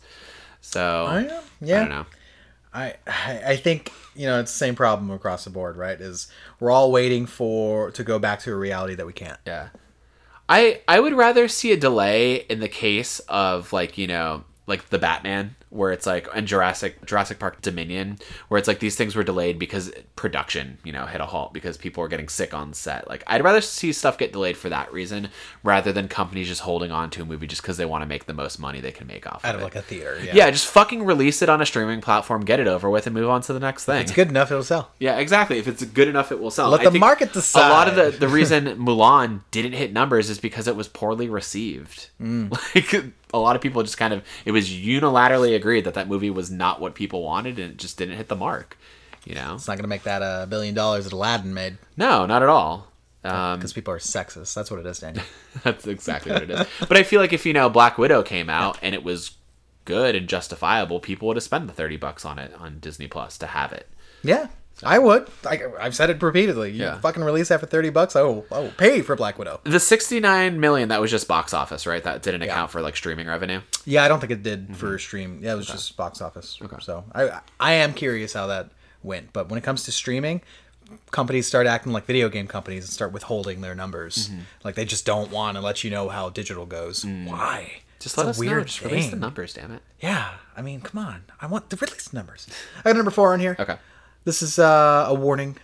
so I. Yeah. i don't know I I I think you know it's the same problem across the board, right? Is we're all waiting for to go back to a reality that we can't. yeah i i would rather see a delay in the case of like you know like the batman where it's like and jurassic jurassic park dominion where it's like these things were delayed because production you know hit a halt because people were getting sick on set like i'd rather see stuff get delayed for that reason rather than companies just holding on to a movie just because they want to make the most money they can make off of it. Out of it like a theater, yeah. yeah just fucking release it on a streaming platform get it over with and move on to the next thing It's good enough, it'll sell. yeah, exactly. If it's good enough, it will sell. Let I the market A lot of the, the reason Mulan didn't hit numbers is because it was poorly received. Mm. Like a lot of people just kind of it was unilaterally agreed that that movie was not what people wanted and it just didn't hit the mark. You know? It's not gonna make that a billion dollars that Aladdin made No, not at all. Um, because people are sexist. That's what it is, Daniel. that's exactly what it is. But I feel like if you know Black Widow came out and it was good and justifiable, people would have spent the thirty bucks on it on Disney Plus to have it. yeah, I would. I, I've said it repeatedly. You Yeah. fucking release that for thirty bucks. I will pay for Black Widow. The 69 million that was just box office, right? That didn't account for like streaming revenue. Yeah, I don't think it did for mm-hmm. stream. Yeah, it was just box office. Okay. So I I am curious how that went. But when it comes to streaming, companies start acting like video game companies and start withholding their numbers. Mm-hmm. Like they just don't want to let you know how digital goes. Mm. Why? Just let us know. weird Just release the numbers, damn it. Yeah, I mean, come on. I want the release numbers. I got number four on here. Okay. This is uh, a warning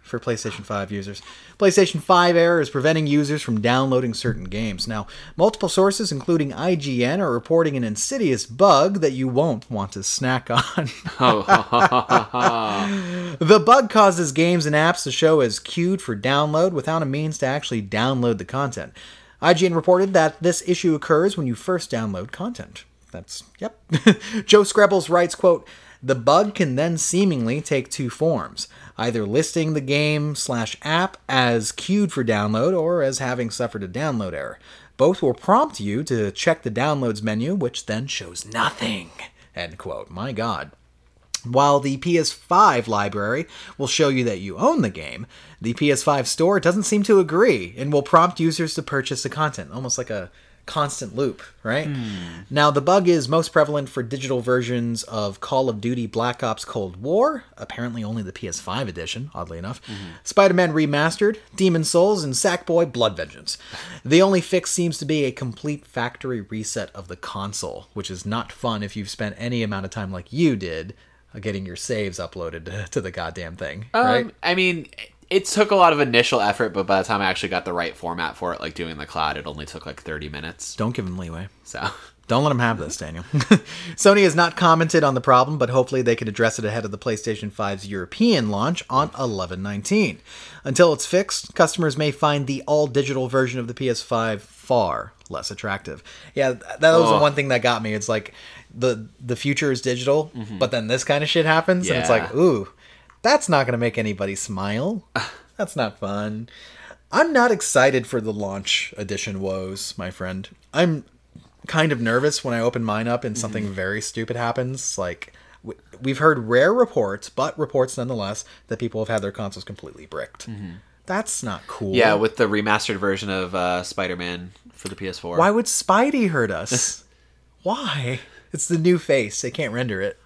for PlayStation 5 users. PlayStation 5 error is preventing users from downloading certain games. Now, multiple sources, including IGN, are reporting an insidious bug that you won't want to snack on. the bug causes games and apps to show as queued for download without a means to actually download the content. IGN reported that this issue occurs when you first download content. That's yep. Joe Skrebels writes, quote, the bug can then seemingly take two forms, either listing the game slash app as queued for download or as having suffered a download error. Both will prompt you to check the downloads menu, which then shows nothing. End quote. My God. While the PS5 library will show you that you own the game, the PS5 store doesn't seem to agree and will prompt users to purchase the content, almost like a constant loop, right? Now, the bug is most prevalent for digital versions of Call of Duty Black Ops Cold War, apparently only the PS5 edition, oddly enough, Spider Man Remastered, Demon's Souls, and Sackboy Blood Vengeance. The only fix seems to be a complete factory reset of the console, which is not fun if you've spent any amount of time like you did uh, getting your saves uploaded to, to the goddamn thing, right? Um, I mean, it took a lot of initial effort, but by the time I actually got the right format for it, like doing the cloud, it only took like 30 minutes. Don't give them leeway. So, Don't let them have this, Daniel. Sony has not commented on the problem, but hopefully they can address it ahead of the PlayStation 5's European launch on 11/19. Until it's fixed, customers may find the all-digital version of the PS5 far less attractive. Yeah, that was the one thing that got me. It's like the the future is digital, mm-hmm. but then this kind of shit happens, and it's like, ooh, that's not going to make anybody smile. That's not fun. I'm not excited for the launch edition woes, my friend. I'm kind of nervous when I open mine up and something Mm-hmm. very stupid happens. Like we've heard rare reports, but reports nonetheless that people have had their consoles completely bricked. That's not cool. Mm-hmm. yeah, with the remastered version of uh, Spider Man for the PS4. Why would Spidey hurt us? Why? It's the new face. They can't render it.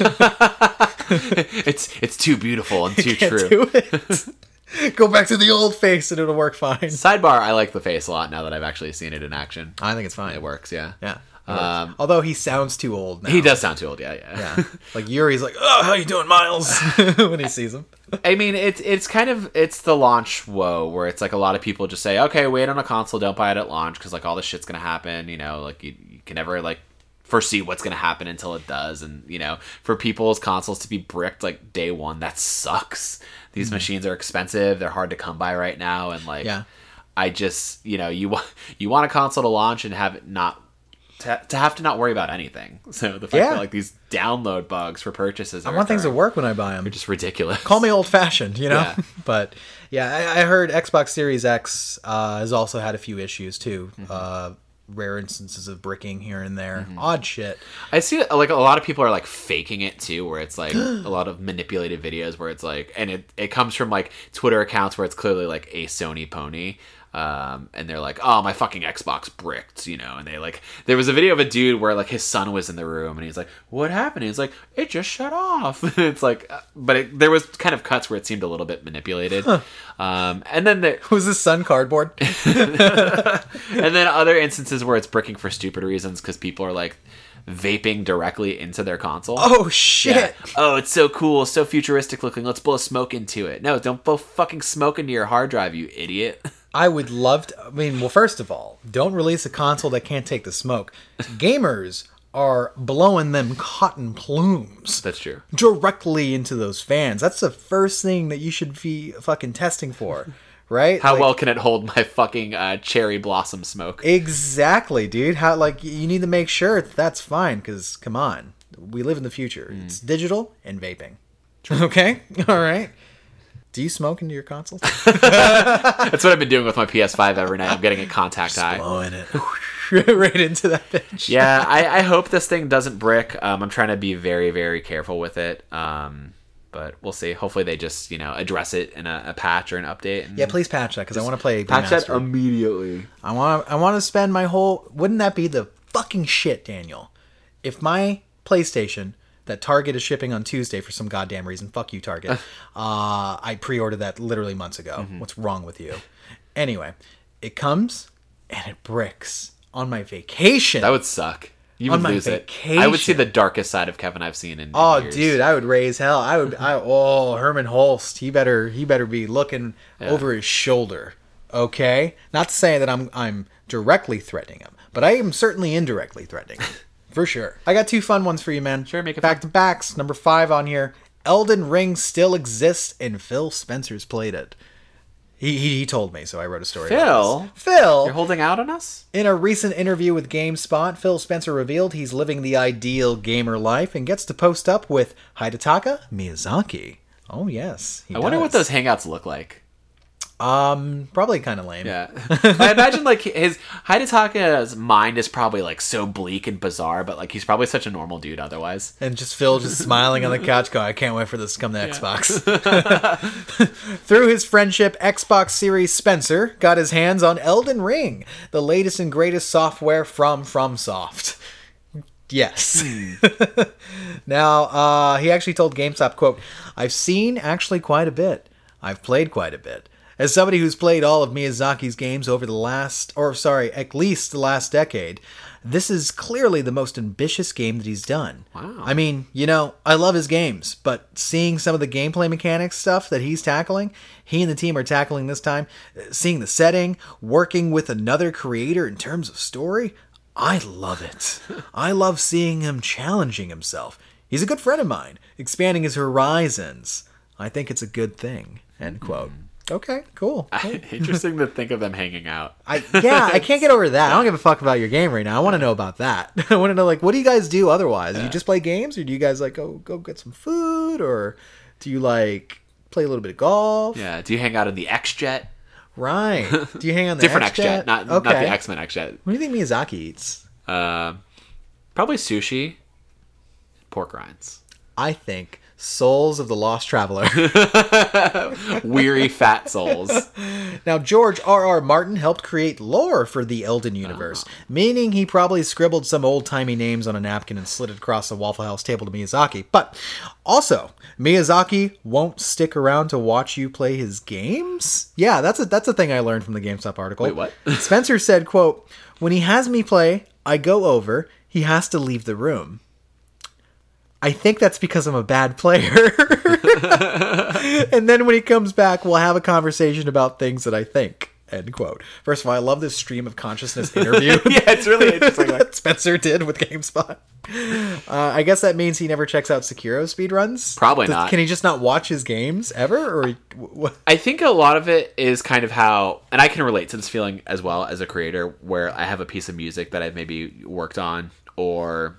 it's it's too beautiful and too true. Go back to the old face and it'll work fine. Sidebar: I like the face a lot now that I've actually seen it in action. I think it's fine. It works, yeah. Yeah. Um, Although he sounds too old now. He does sound too old, yeah, yeah. Yeah. Like Yuri's like, "Oh, how you doing, Miles?" when he sees him. I mean, it's it's kind of it's the launch woe where it's like a lot of people just say, okay, wait on a console, don't buy it at launch because like all this shit's gonna happen. You know, like you, you can never like foresee what's gonna happen until it does, and you know, for people's consoles to be bricked like day one, that sucks. These machines are expensive; they're hard to come by right now, and like, Yeah. I just you know you want you want a console to launch and have it not. To, to have to not worry about anything. So the fact Yeah. that like these download bugs for purchases, I want things to work when I buy them. Just ridiculous. Call me old fashioned, you know? Yeah. but yeah, I, I heard Xbox Series X uh, has also had a few issues too. Mm-hmm. Uh, rare instances of bricking here and there. Mm-hmm. Odd shit. I see like a lot of people are like faking it too, where it's like a lot of manipulated videos where it's like, and it, it comes from like Twitter accounts where it's clearly like a Sony pony. Um, and they're like, oh, my fucking Xbox bricked, you know, and they like, there was a video of a dude where like his son was in the room and he's like, what happened? He's like, it just shut off. it's like, uh, but it, there was kind of cuts where it seemed a little bit manipulated. Um, and then there, Was this sun cardboard? and then other instances where it's bricking for stupid reasons because people are like vaping directly into their console. oh shit! Yeah. Oh, it's so cool, so futuristic looking. Let's blow smoke into it. No, don't blow fucking smoke into your hard drive, you idiot. I would love to. I mean, well, first of all, don't release a console that can't take the smoke. Gamers are blowing them cotton plumes That's true. directly into those fans. That's the first thing that you should be fucking testing for, right? How Like- well can it hold my fucking uh, cherry blossom smoke? Exactly, dude. How like you need to make sure that that's fine because come on, we live in the future. Mm. It's digital and vaping. Okay, all right. Do you smoke into your consoles? That's what I've been doing with my PS5 every night. I'm getting a contact eye. Blowing it right into that bitch. yeah, I, I hope this thing doesn't brick. Um, I'm trying to be very, very careful with it. Um, but we'll see. Hopefully, they just you know address it in a, a patch or an update. And Yeah, please patch that because I want to play. patch that immediately. I want. I want to spend my whole. Wouldn't that be the fucking shit, Daniel? If my PlayStation that Target is shipping on Tuesday for some goddamn reason, fuck you, Target. uh, I pre-ordered that literally months ago. Mm-hmm. What's wrong with you? Anyway, it comes and it bricks on my vacation. That would suck. You would lose it. I would see the darkest side of Kevin I've seen in. Oh, years. dude, I would raise hell. I would. I oh Hermen Hulst. He better. He better be looking over his shoulder. Okay, not to say that I'm I'm directly threatening him, but I am certainly indirectly threatening him for sure. I got two fun ones for you, man. Sure, make it back to backs. Number five on here. Elden Ring still exists, and Phil Spencer's played it. He, he, he told me, so I wrote a story. Phil? Phil, You're holding out on us. in a recent interview with GameSpot, Phil Spencer revealed he's living the ideal gamer life and gets to post up with Hidetaka Miyazaki. Oh yes, I wonder what those hangouts look like. Um, probably kind of lame. Yeah, I imagine like his Hidetaka's mind is probably like so bleak and bizarre, but like he's probably such a normal dude otherwise. And just Phil just smiling on the couch, going, "I can't wait for this to come to Xbox." Through his friendship, Xbox Series Spencer got his hands on Elden Ring, the latest and greatest software from FromSoft. Yes. now, uh, he actually told GameSpot, "quote I've seen actually quite a bit. I've played quite a bit." As somebody who's played all of Miyazaki's games over the last, or sorry, at least the last decade, this is clearly the most ambitious game that he's done. Wow. I mean, you know, I love his games, but seeing some of the gameplay mechanics stuff that he's tackling, he and the team are tackling this time, seeing the setting, working with another creator in terms of story, I love it. I love seeing him challenging himself. He's a good friend of mine, expanding his horizons. I think it's a good thing. End quote. Hmm. Okay, cool. cool. Interesting to think of them hanging out. I yeah, I can't get over that. I don't give a fuck about your game right now. I want to know about that. I want to know like what do you guys do otherwise? Do you just play games, or do you guys like go go get some food, or do you like play a little bit of golf? Yeah. Do you hang out in the X Jet? Right. Do you hang on the Different X X-Jet? Jet, not not the X Men X Jet. What do you think Miyazaki eats? Uh, probably sushi, pork rinds, I think Souls of the Lost Traveler. weary fat souls. now, George R. R. Martin helped create lore for the Elden universe, ah. meaning he probably scribbled some old timey names on a napkin and slid it across the Waffle House table to Miyazaki. But also, Miyazaki won't stick around to watch you play his games. Yeah, that's a that's a thing I learned from the GameSpot article. Wait, what? Spencer said, "quote When he has me play, I go over. He has to leave the room." I think that's because I'm a bad player. and then when he comes back, we'll have a conversation about things that I think. End quote. First of all, I love this stream of consciousness interview yeah, it's really interesting. Like, that Spencer did with GameSpot. Uh, I guess that means he never checks out Sekiro speedruns. Probably Does- not. Can he just not watch his games ever, or he, wh- wh- I think a lot of it is kind of how, and I can relate to this feeling as well as a creator, where I have a piece of music that I've maybe worked on or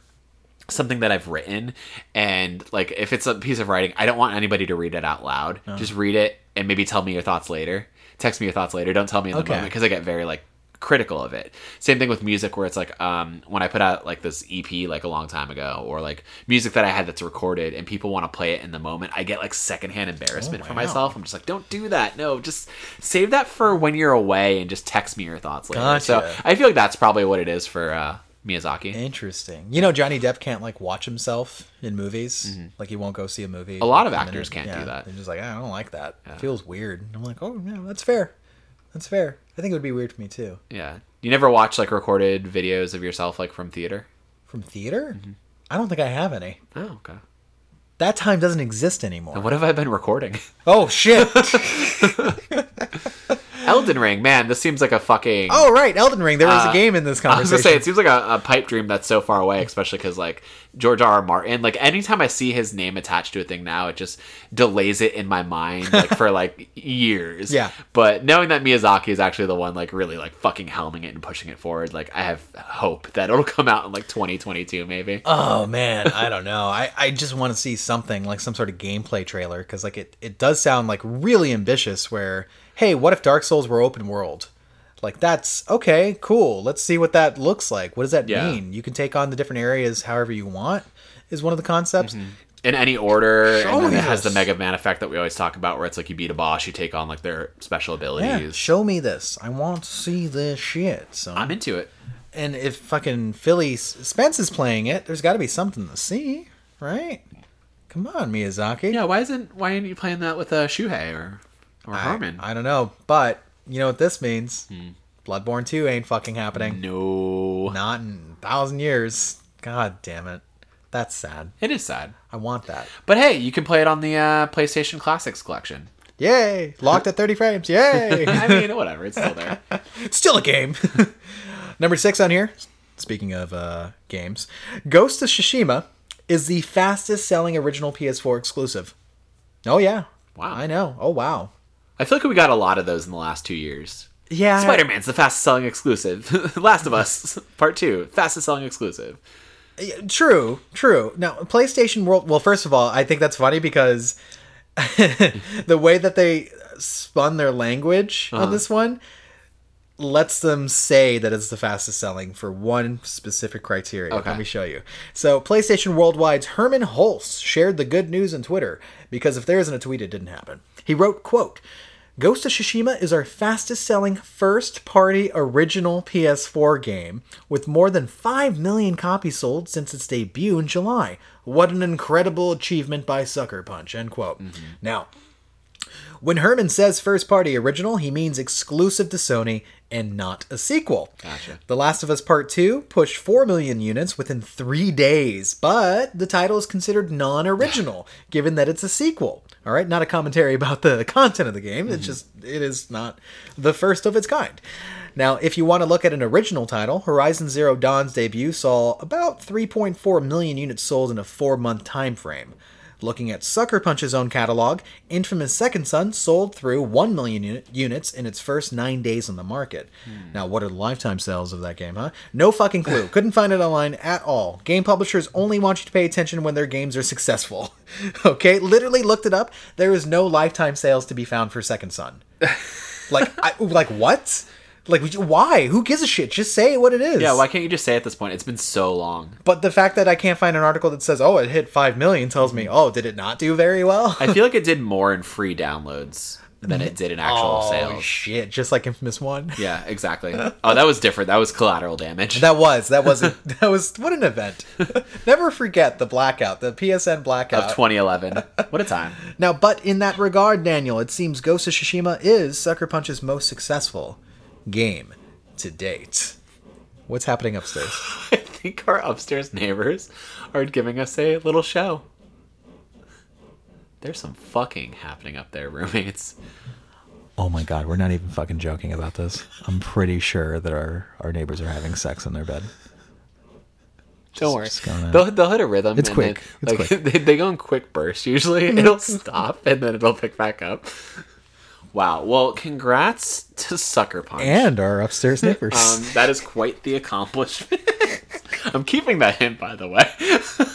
something that I've written, and like if it's a piece of writing, I don't want anybody to read it out loud. Just read it and maybe tell me your thoughts later. Text me your thoughts later. Don't tell me in the Okay. moment because I get very like critical of it. Same thing with music where it's like um when I put out like this EP like a long time ago or like music that I had that's recorded and people want to play it in the moment, I get like secondhand embarrassment for Oh, wow. myself. I'm just like, don't do that. No, just save that for when you're away and just text me your thoughts later. So I feel like that's probably what it is for uh Miyazaki. interesting? You know, Johnny Depp can't like watch himself in movies. Like he won't go see a movie. Mm-hmm. A lot of actors can't do that. They're just like, I don't like that. It feels weird. I'm like, oh yeah, that's fair. That's fair. I think it would be weird for me too. Yeah. You never watch like recorded videos of yourself like from theater? From theater? Mm-hmm. I don't think I have any. Oh, okay. That time doesn't exist anymore. What have I been recording? Oh shit! Elden Ring, man, this seems like a fucking. oh right, Elden Ring. There was Uh, a game in this conversation. I was gonna say it seems like a, a pipe dream that's so far away, especially because like George R. R. Martin. Like anytime I see his name attached to a thing now, it just delays it in my mind like for like years. Yeah. But knowing that Miyazaki is actually the one like really like fucking helming it and pushing it forward, like I have hope that it'll come out in like 2022 maybe. Oh man, I don't know. I, I just want to see something like some sort of gameplay trailer because like it, it does sound like really ambitious. Where hey, what if Dark Souls were open world? Like that's okay, cool. Let's see what that looks like. What does that Yeah. mean? You can take on the different areas however you want. Is one of the concepts. in any order, Show and then it has the. Mega Man effect that we always talk about, where it's like you beat a boss, you take on like their special Yeah, abilities. show me this. I want to see this shit. So, I'm into it. and if fucking Philly Spence is playing it, there's got to be something to see, right? Come on, Miyazaki. Yeah, why isn't why aren't you playing that with uh, Shuhei or or I, Harmon? I don't know, but you know what this means? Bloodborne 2 ain't fucking happening. no, Not in a thousand years. God damn it. That's sad. it is sad. I want that. But hey, you can play it on the uh, PlayStation Classics collection. Yay! Locked at 30 frames. Yay! I mean, whatever, it's still there. Still a game. Number six on here. Speaking of uh, games, Ghost of Tsushima is the fastest selling original PS4 exclusive. Oh yeah. Wow. I know. Oh wow. I feel like we got a lot of those in the last two years. Yeah. Spider Man's the fastest selling exclusive. Last of Us Part Two, fastest selling exclusive. True, true. Now, PlayStation World. Well, first of all, I think that's funny because the way that they spun their language Uh-huh. on this one lets them say that it's the fastest selling for one specific criteria. Okay. Let me show you. So, PlayStation Worldwide's Hermen Hulst shared the good news on Twitter because if there isn't a tweet, it didn't happen. He wrote, "quote." Ghost of Tsushima is our fastest selling first party original PS4 game, with more than 5 million copies sold since its debut in July. What an incredible achievement by Sucker Punch. End quote. Mm-hmm. Now, when Hermen says first party original, he means exclusive to Sony and not a sequel. Gotcha. The Last of Us Part 2 pushed 4 million units within three days, but the title is considered non original, given that it's a sequel. All right, not a commentary about the content of the game, it's mm-hmm. just, it is not the first of its kind. Now, if you want to look at an original title, Horizon Zero Dawn's debut saw about 3.4 million units sold in a four month time frame. Looking at Sucker Punch's own catalog, Infamous Second Son sold through 1 million unit, units in its first nine days on the market. Hmm. Now, what are the lifetime sales of that game, huh? No fucking clue. Couldn't find it online at all. Game publishers only want you to pay attention when their games are successful. okay? Literally looked it up. There is no lifetime sales to be found for Second Son. like, I, like what? Like, why? Who gives a shit? Just say what it is. Yeah, why can't you just say at this point? It's been so long. But the fact that I can't find an article that says, "Oh, it hit five million tells me, "Oh, did it not do very well?" I feel like it did more in free downloads than it did in actual sales. oh sales. shit! Just like Infamous One. Yeah, exactly. Oh, that was different. That was collateral damage. That was that was a, that was what an event. Never forget the blackout, the PSN blackout. of 2011. What a time. now, but in that regard, Daniel, it seems Ghost of Tsushima is Sucker Punch's most successful game to date. What's happening upstairs? I think our upstairs neighbors are giving us a little show. There's some fucking happening up there, roommates. Oh my god, we're not even fucking joking about this. I'm pretty sure that our our neighbors are having sex in their bed. Don't worry. gonna- They'll, they'll hit a rhythm. It's and quick. then- It's like, They, they go in quick bursts usually. It'll stop and then it'll pick back up. Wow. Well, congrats to Sucker Punch. And our upstairs neighbors. um, that is quite the accomplishment. I'm keeping that hint, by the way.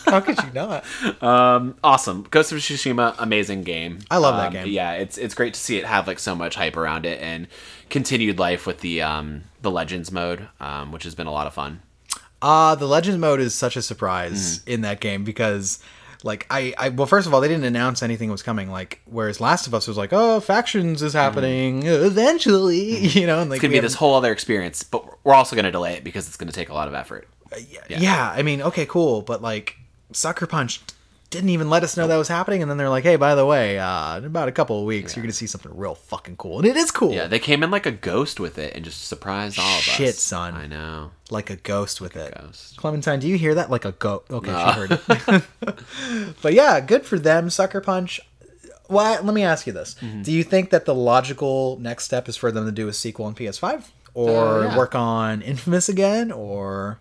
How could you not? Um, awesome. Ghost of Tsushima, amazing game. I love that Um, game. Yeah, it's it's great to see it have like so much hype around it and continued life with the um the Legends mode, um, which has been a lot of fun. Uh the Legends mode is such a surprise Mm. in that game because like I, I well first of all they didn't announce anything was coming like whereas Last of Us was like oh factions is happening eventually you know and like Mm. It's gonna be this whole other experience, but we're also gonna delay it because it's gonna take a lot of effort. Yeah. Yeah. I mean okay cool but like Sucker Punch didn't even let us know that was happening and then they're like hey by the way uh in about a couple of weeks you're gonna see something real fucking cool and it is cool Yeah, they came in like a ghost with it and just surprised all of us. Shit, son. I know. like a ghost with it Ghost. Clementine, do you hear that? Like a goat. Okay, she heard it. but yeah, good for them, Sucker Punch. Well, let me ask you this: Mm-hmm. Do you think that the logical next step is for them to do a sequel on PS5, or Uh, yeah. work on Infamous again, or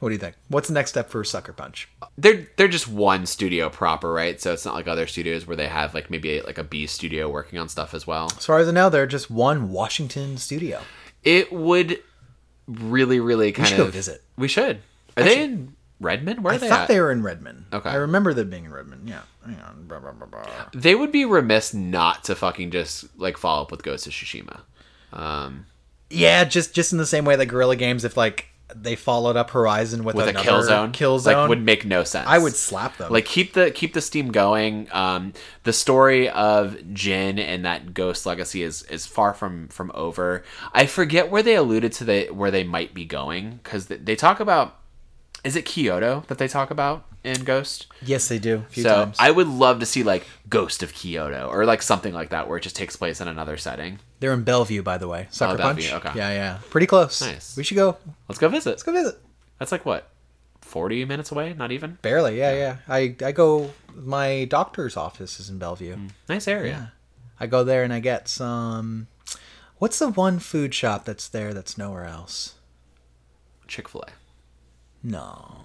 what do you think? What's the next step for Sucker Punch? They're they're just one studio proper, right? So it's not like other studios where they have like maybe a, like a B studio working on stuff as well. As far as I know, they're just one Washington studio. It would really, really kind should of go visit. We should. Are they in Redmond? Where are they? I thought at? they were in Redmond. Okay. I remember them being in Redmond. Yeah. Hang on. Blah, blah, blah, blah. They would be remiss not to fucking just like follow up with Ghost of Tsushima. Um, Yeah, just just in the same way that Guerrilla Games, if like they followed up Horizon with, with a Killzone. Kill zone. like would make no sense. I would slap them. like keep the keep the steam going. Um, the story of Jin and that Ghost Legacy is is far from from over. I forget where they alluded to the where they might be going because they, they talk about. Is it Kyoto that they talk about in Ghost? yes, they do. So times. I would love to see like Ghost of Kyoto or like something like that where it just takes place in another setting. They're in Bellevue, by the way. Sucker Bellevue, Punch. okay. Yeah, yeah. Pretty close. Nice. We should go. Let's go visit. Let's go visit. That's like what, forty minutes away? Not even. Barely. Yeah, yeah. I I go. My doctor's office is in Bellevue. Hmm. Nice area. Yeah. I go there and I get some. What's the one food shop that's there that's nowhere else? Chick Fil A. No.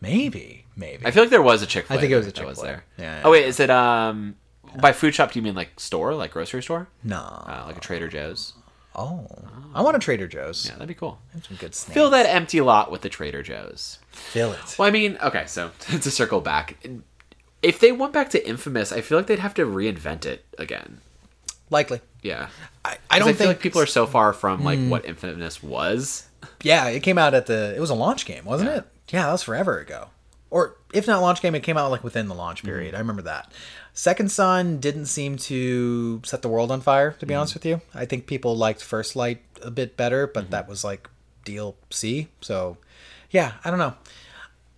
Maybe. Maybe. I feel like there was a Chick Fil A. I think it was a was Chick-fil-A. there. Yeah. Oh wait, is it um by food shop? Do you mean like store, like grocery store, no. uh, like a Trader Joe's? oh. I want a Trader Joe's. Yeah, that'd be cool. Some good snacks. Fill that empty lot with the Trader Joe's. Fill it. Well, I mean, okay, so to circle back, if they went back to Infamous, I feel like they'd have to reinvent it again. Likely. Yeah, I, I 'Cause don't feel think like people are so far from like what Infamous was. Yeah, it came out at the. It was a launch game, wasn't Yeah. it? Yeah, that was forever ago. Or if not launch game, it came out like within the launch Mm-hmm. period. I remember that. Second Son didn't seem to set the world on fire. To be Mm-hmm. honest with you, I think people liked First Light a bit better, Mm-hmm. but that was like DLC. So, yeah, I don't know.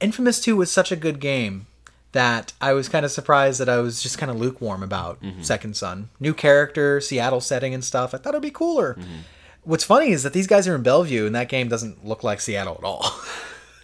Infamous Two was such a good game that I was kind of surprised that I was just kind of lukewarm about Mm-hmm. Second Son. New character, Seattle setting and stuff. I thought it'd be cooler. What's funny is that these guys are in Bellevue, and that game doesn't look like Seattle at all.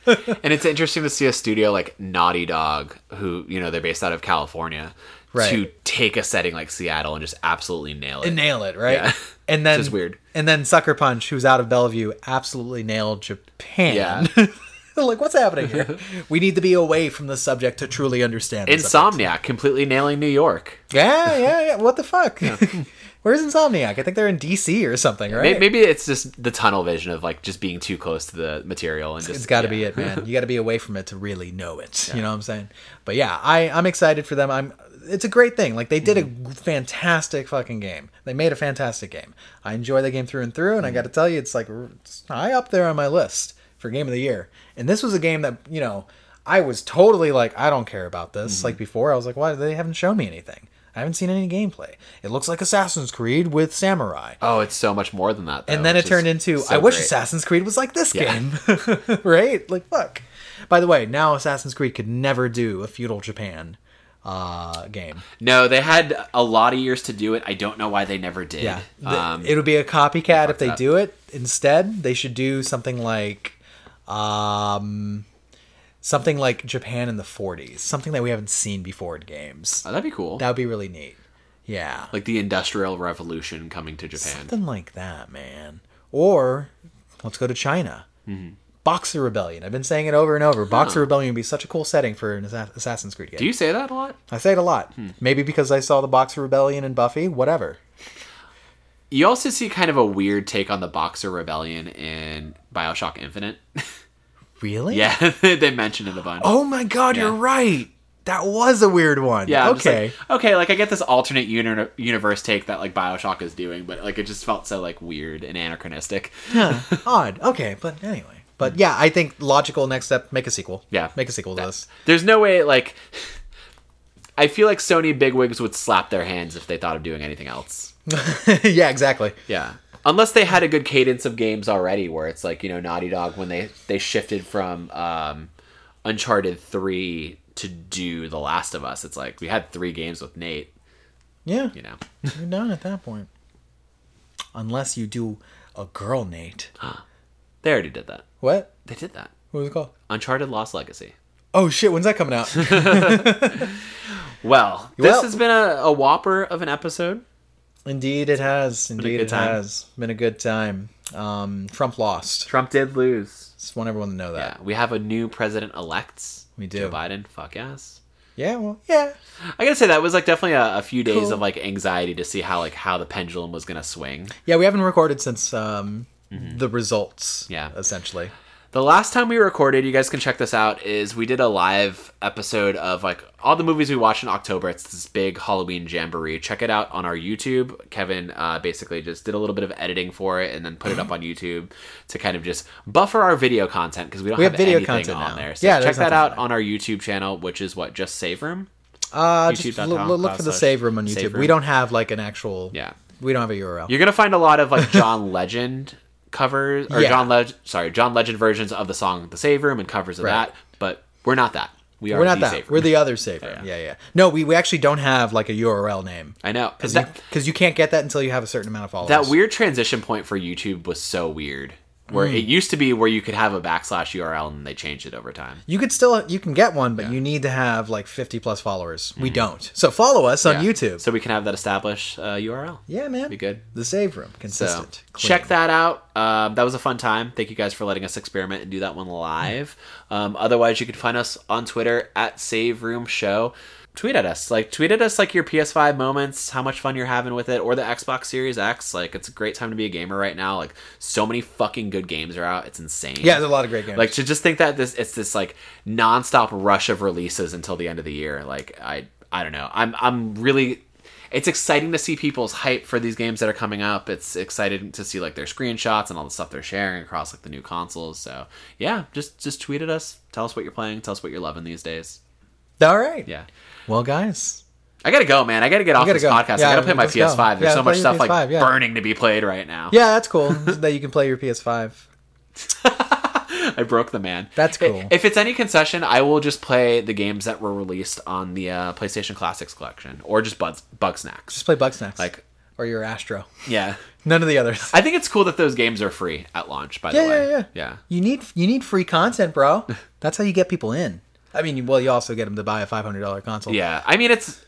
And it's interesting to see a studio like Naughty Dog, who you know they're based out of California, Right. to take a setting like Seattle and just absolutely nail it. and nail it, right? Yeah. And then Which is weird. And then Sucker Punch, who's out of Bellevue, absolutely nailed Japan. Yeah. like, what's happening here? we need to be away from the subject to truly understand. Insomniac completely nailing New York. Yeah, yeah, yeah. What the fuck? Where's Insomniac? I think they're in DC or something, right? Maybe it's just the tunnel vision of like just being too close to the material and just It's got to yeah. be it, man. You got to be away from it to really know it. You know what I'm saying? But yeah, I I'm excited for them. I'm. It's a great thing. Like they did Mm-hmm. a fantastic fucking game. They made a fantastic game. I enjoy the game through and through, and I Mm-hmm. got to tell you, it's like it's high up there on my list for game of the year. And this was a game that you know I was totally like, I don't care about this. Mm-hmm. Like before, I was like, why they haven't shown me anything? I haven't seen any gameplay. It looks like Assassin's Creed with samurai. Oh, it's so much more than that. Though, And then it turned into so I wish great. Assassin's Creed was like this Yeah. game. right? Like fuck. By the way, now Assassin's Creed could never do a feudal Japan uh game. No, they had a lot of years to do it. I don't know why they never did. Yeah. Um, it would be a copycat if they up. do it. Instead, they should do something like um something like Japan in the 40s, something that we haven't seen before in games. oh, that'd be cool. That would be really neat. Yeah. like the Industrial Revolution coming to Japan. Something like that, man. Or let's go to China. Mm-hmm. Boxer Rebellion. I've been saying it over and over. Boxer Rebellion would be such a cool setting for an Assassin's Creed game. Do you say that a lot? I say it a lot. Hmm. Maybe because I saw the Boxer Rebellion and Buffy. Whatever. You also see kind of a weird take on the Boxer Rebellion in Bioshock Infinite. Really? yeah, they mention it a bunch. Oh my God, Yeah. you're right. That was a weird one. Yeah. I'm Okay. like, okay. Like I get this alternate uni- universe take that like Bioshock is doing, but like it just felt so like weird and anachronistic. Huh. Odd. Okay, but anyway. But yeah, I think logical next step: make a sequel. Yeah. Make a sequel to this. There's no way like. I feel like Sony bigwigs would slap their hands if they thought of doing anything else. yeah. Exactly. Yeah. Unless they had a good cadence of games already, where it's like you know Naughty Dog when they they shifted from um, Uncharted three to do The Last of Us. It's like we had three games with Nate. Yeah. You know. You're done at that point. Unless you do a girl, Nate. They already did that. What? They did that. What was it called? Uncharted Lost Legacy. Oh shit! When's that coming out? Well, this Well- has been a, a whopper of an episode. Indeed, it has. Indeed, it time. has been a good time. Um, Trump lost. Trump did lose. Just want everyone to know that. Yeah, we have a new president elect. We do. Joe Biden. Fuck yes. Yeah. Well, yeah. I gotta say that was like definitely a, a few days Cool. of like anxiety to see how like how the pendulum was gonna swing. Yeah. We haven't recorded since um, the results. Mm-hmm. Yeah. Essentially. The last time we recorded, you guys can check this out, is we did a live episode of like all the movies we watched in October. It's this big Halloween jamboree. Check it out on our YouTube. Kevin uh, basically just did a little bit of editing for it and then put it up on YouTube to kind of just buffer our video content because we don't We have, have video anything content on now. there. So Yeah, check that out on on our YouTube channel, which is what just Save Room. Uh, just l- l- look for the save room on YouTube. room. We don't have like an actual. Yeah. We don't have a URL. You're gonna find a lot of like John Legend covers or Yeah. John Legend sorry John Legend versions of the song "The Save Room" and covers of Right. that. But we're not that. We are We're not the that. We're the other save room. Yeah, yeah. yeah. No, we, we actually don't have like a URL name I know because that, you, can't get that until you have a certain amount of followers. that weird transition point for YouTube was so weird. Where Hmm. it used to be where you could have a backslash URL and they changed it over time. You could still you can get one, but you need to have like 50 plus followers. We don't. So follow us on. Yeah. YouTube. so we can have that established uh, URL. yeah, man. Be good. The save room, consistent. clean. check that out. Um, that was a fun time. Thank you guys for letting us experiment and do that one live. Um, otherwise, you can find us on Twitter at Save Room Show. Tweet at us, like tweet at us, like your PS5 moments, how much fun you're having with it, or the Xbox Series X. Like it's a great time to be a gamer right now. Like so many fucking good games are out. It's insane. Yeah, there's a lot of great games. Like to just think that this it's this like nonstop rush of releases until the end of the year. Like I I don't know. I'm I'm really it's exciting to see people's hype for these games that are coming up. It's exciting to see like their screenshots and all the stuff they're sharing across like the new consoles. So yeah, just just tweet at us. Tell us what you're playing. Tell us what you're loving these days. All right. Yeah. Well, guys, I gotta go, man. I gotta get off gotta this go. podcast. Yeah, I gotta play my let's go. PS5. There's Yeah, so much stuff like PS5, yeah. burning to be played right now. yeah, that's cool that you can play your PS5. I broke the man. That's cool. If it's any concession, I will just play the games that were released on the uh, PlayStation Classics collection, or just Bug, Bugsnax. Just play Bugsnax. Like- or your Astro. Yeah, None of the others. I think it's cool that those games are free at launch. By the way, yeah, yeah. yeah. You need you need free content, bro. That's how you get people in. I mean, well, you also get them to buy a five hundred dollar console. Yeah, I mean it's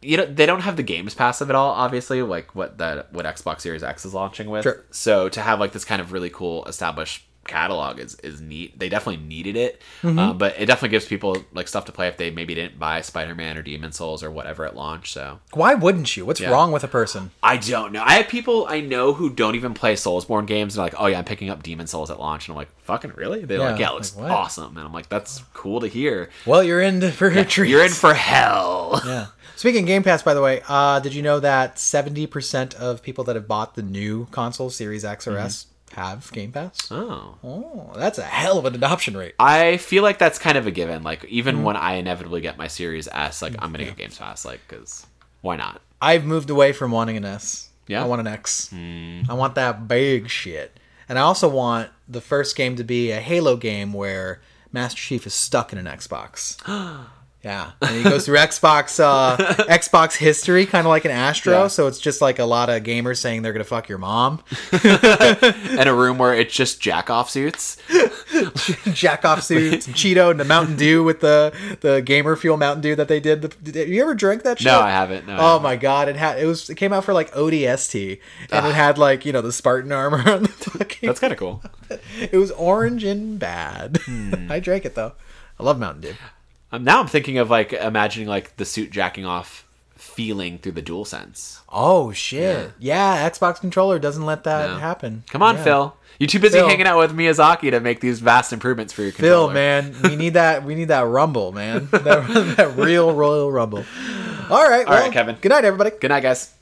you know they don't have the games pass of it all, obviously, like what that what Xbox Series X is launching with. Sure. So to have like this kind of really cool established catalog is is neat. They definitely needed it, Mm-hmm. um, but it definitely gives people like stuff to play if they maybe didn't buy Spider Man or Demon's Souls or whatever at launch. So Why wouldn't you? What's Yeah. wrong with a person? I don't know. I have people I know who don't even play Soulsborne games. And they're like, oh yeah, I'm picking up Demon's Souls at launch, and I'm like, fucking really? They're Yeah, like, yeah, it looks what? awesome, and I'm like, that's cool to hear. Well, you're in for a treat. You're in for hell. Yeah. Speaking of Game Pass, by the way, uh, did you know that seventy percent of people that have bought the new console, Series X or S, have Game Pass? Oh. Oh, that's a hell of an adoption rate. I feel like that's kind of a given. Like even Mm-hmm. when I inevitably get my Series S, like I'm gonna get Game Pass, like because why not? I've moved away from wanting an S. Yeah? I want an X. I want that big shit. And I also want the first game to be a Halo game where Master Chief is stuck in an Xbox. yeah. And he goes through Xbox uh, Xbox history, kind of like an Astro. Yeah. So it's just like a lot of gamers saying they're going to fuck your mom. In a room where it's just jack off suits. Jack off suits and Cheeto and the Mountain Dew with the, the gamer fuel Mountain Dew that they did. The, did you ever drink that shit? No, I haven't. No, I Oh haven't. my god! It had it was it came out for like ODST, and it had like you know the Spartan armor on the fucking. That's kind of cool. It was orange and bad. Hmm. I drank it though. I love Mountain Dew. Um, now I'm thinking of like imagining like the suit jacking off feeling through the DualSense. Oh shit! Yeah, Xbox controller doesn't let that No. happen. Come on, Yeah. Phil. You're too busy Phil. hanging out with Miyazaki to make these vast improvements for your controller. Phil, man, we need that. We need that rumble, man. That, that real Royal Rumble. All right, well, right, Kevin. Good night, everybody. Good night, guys.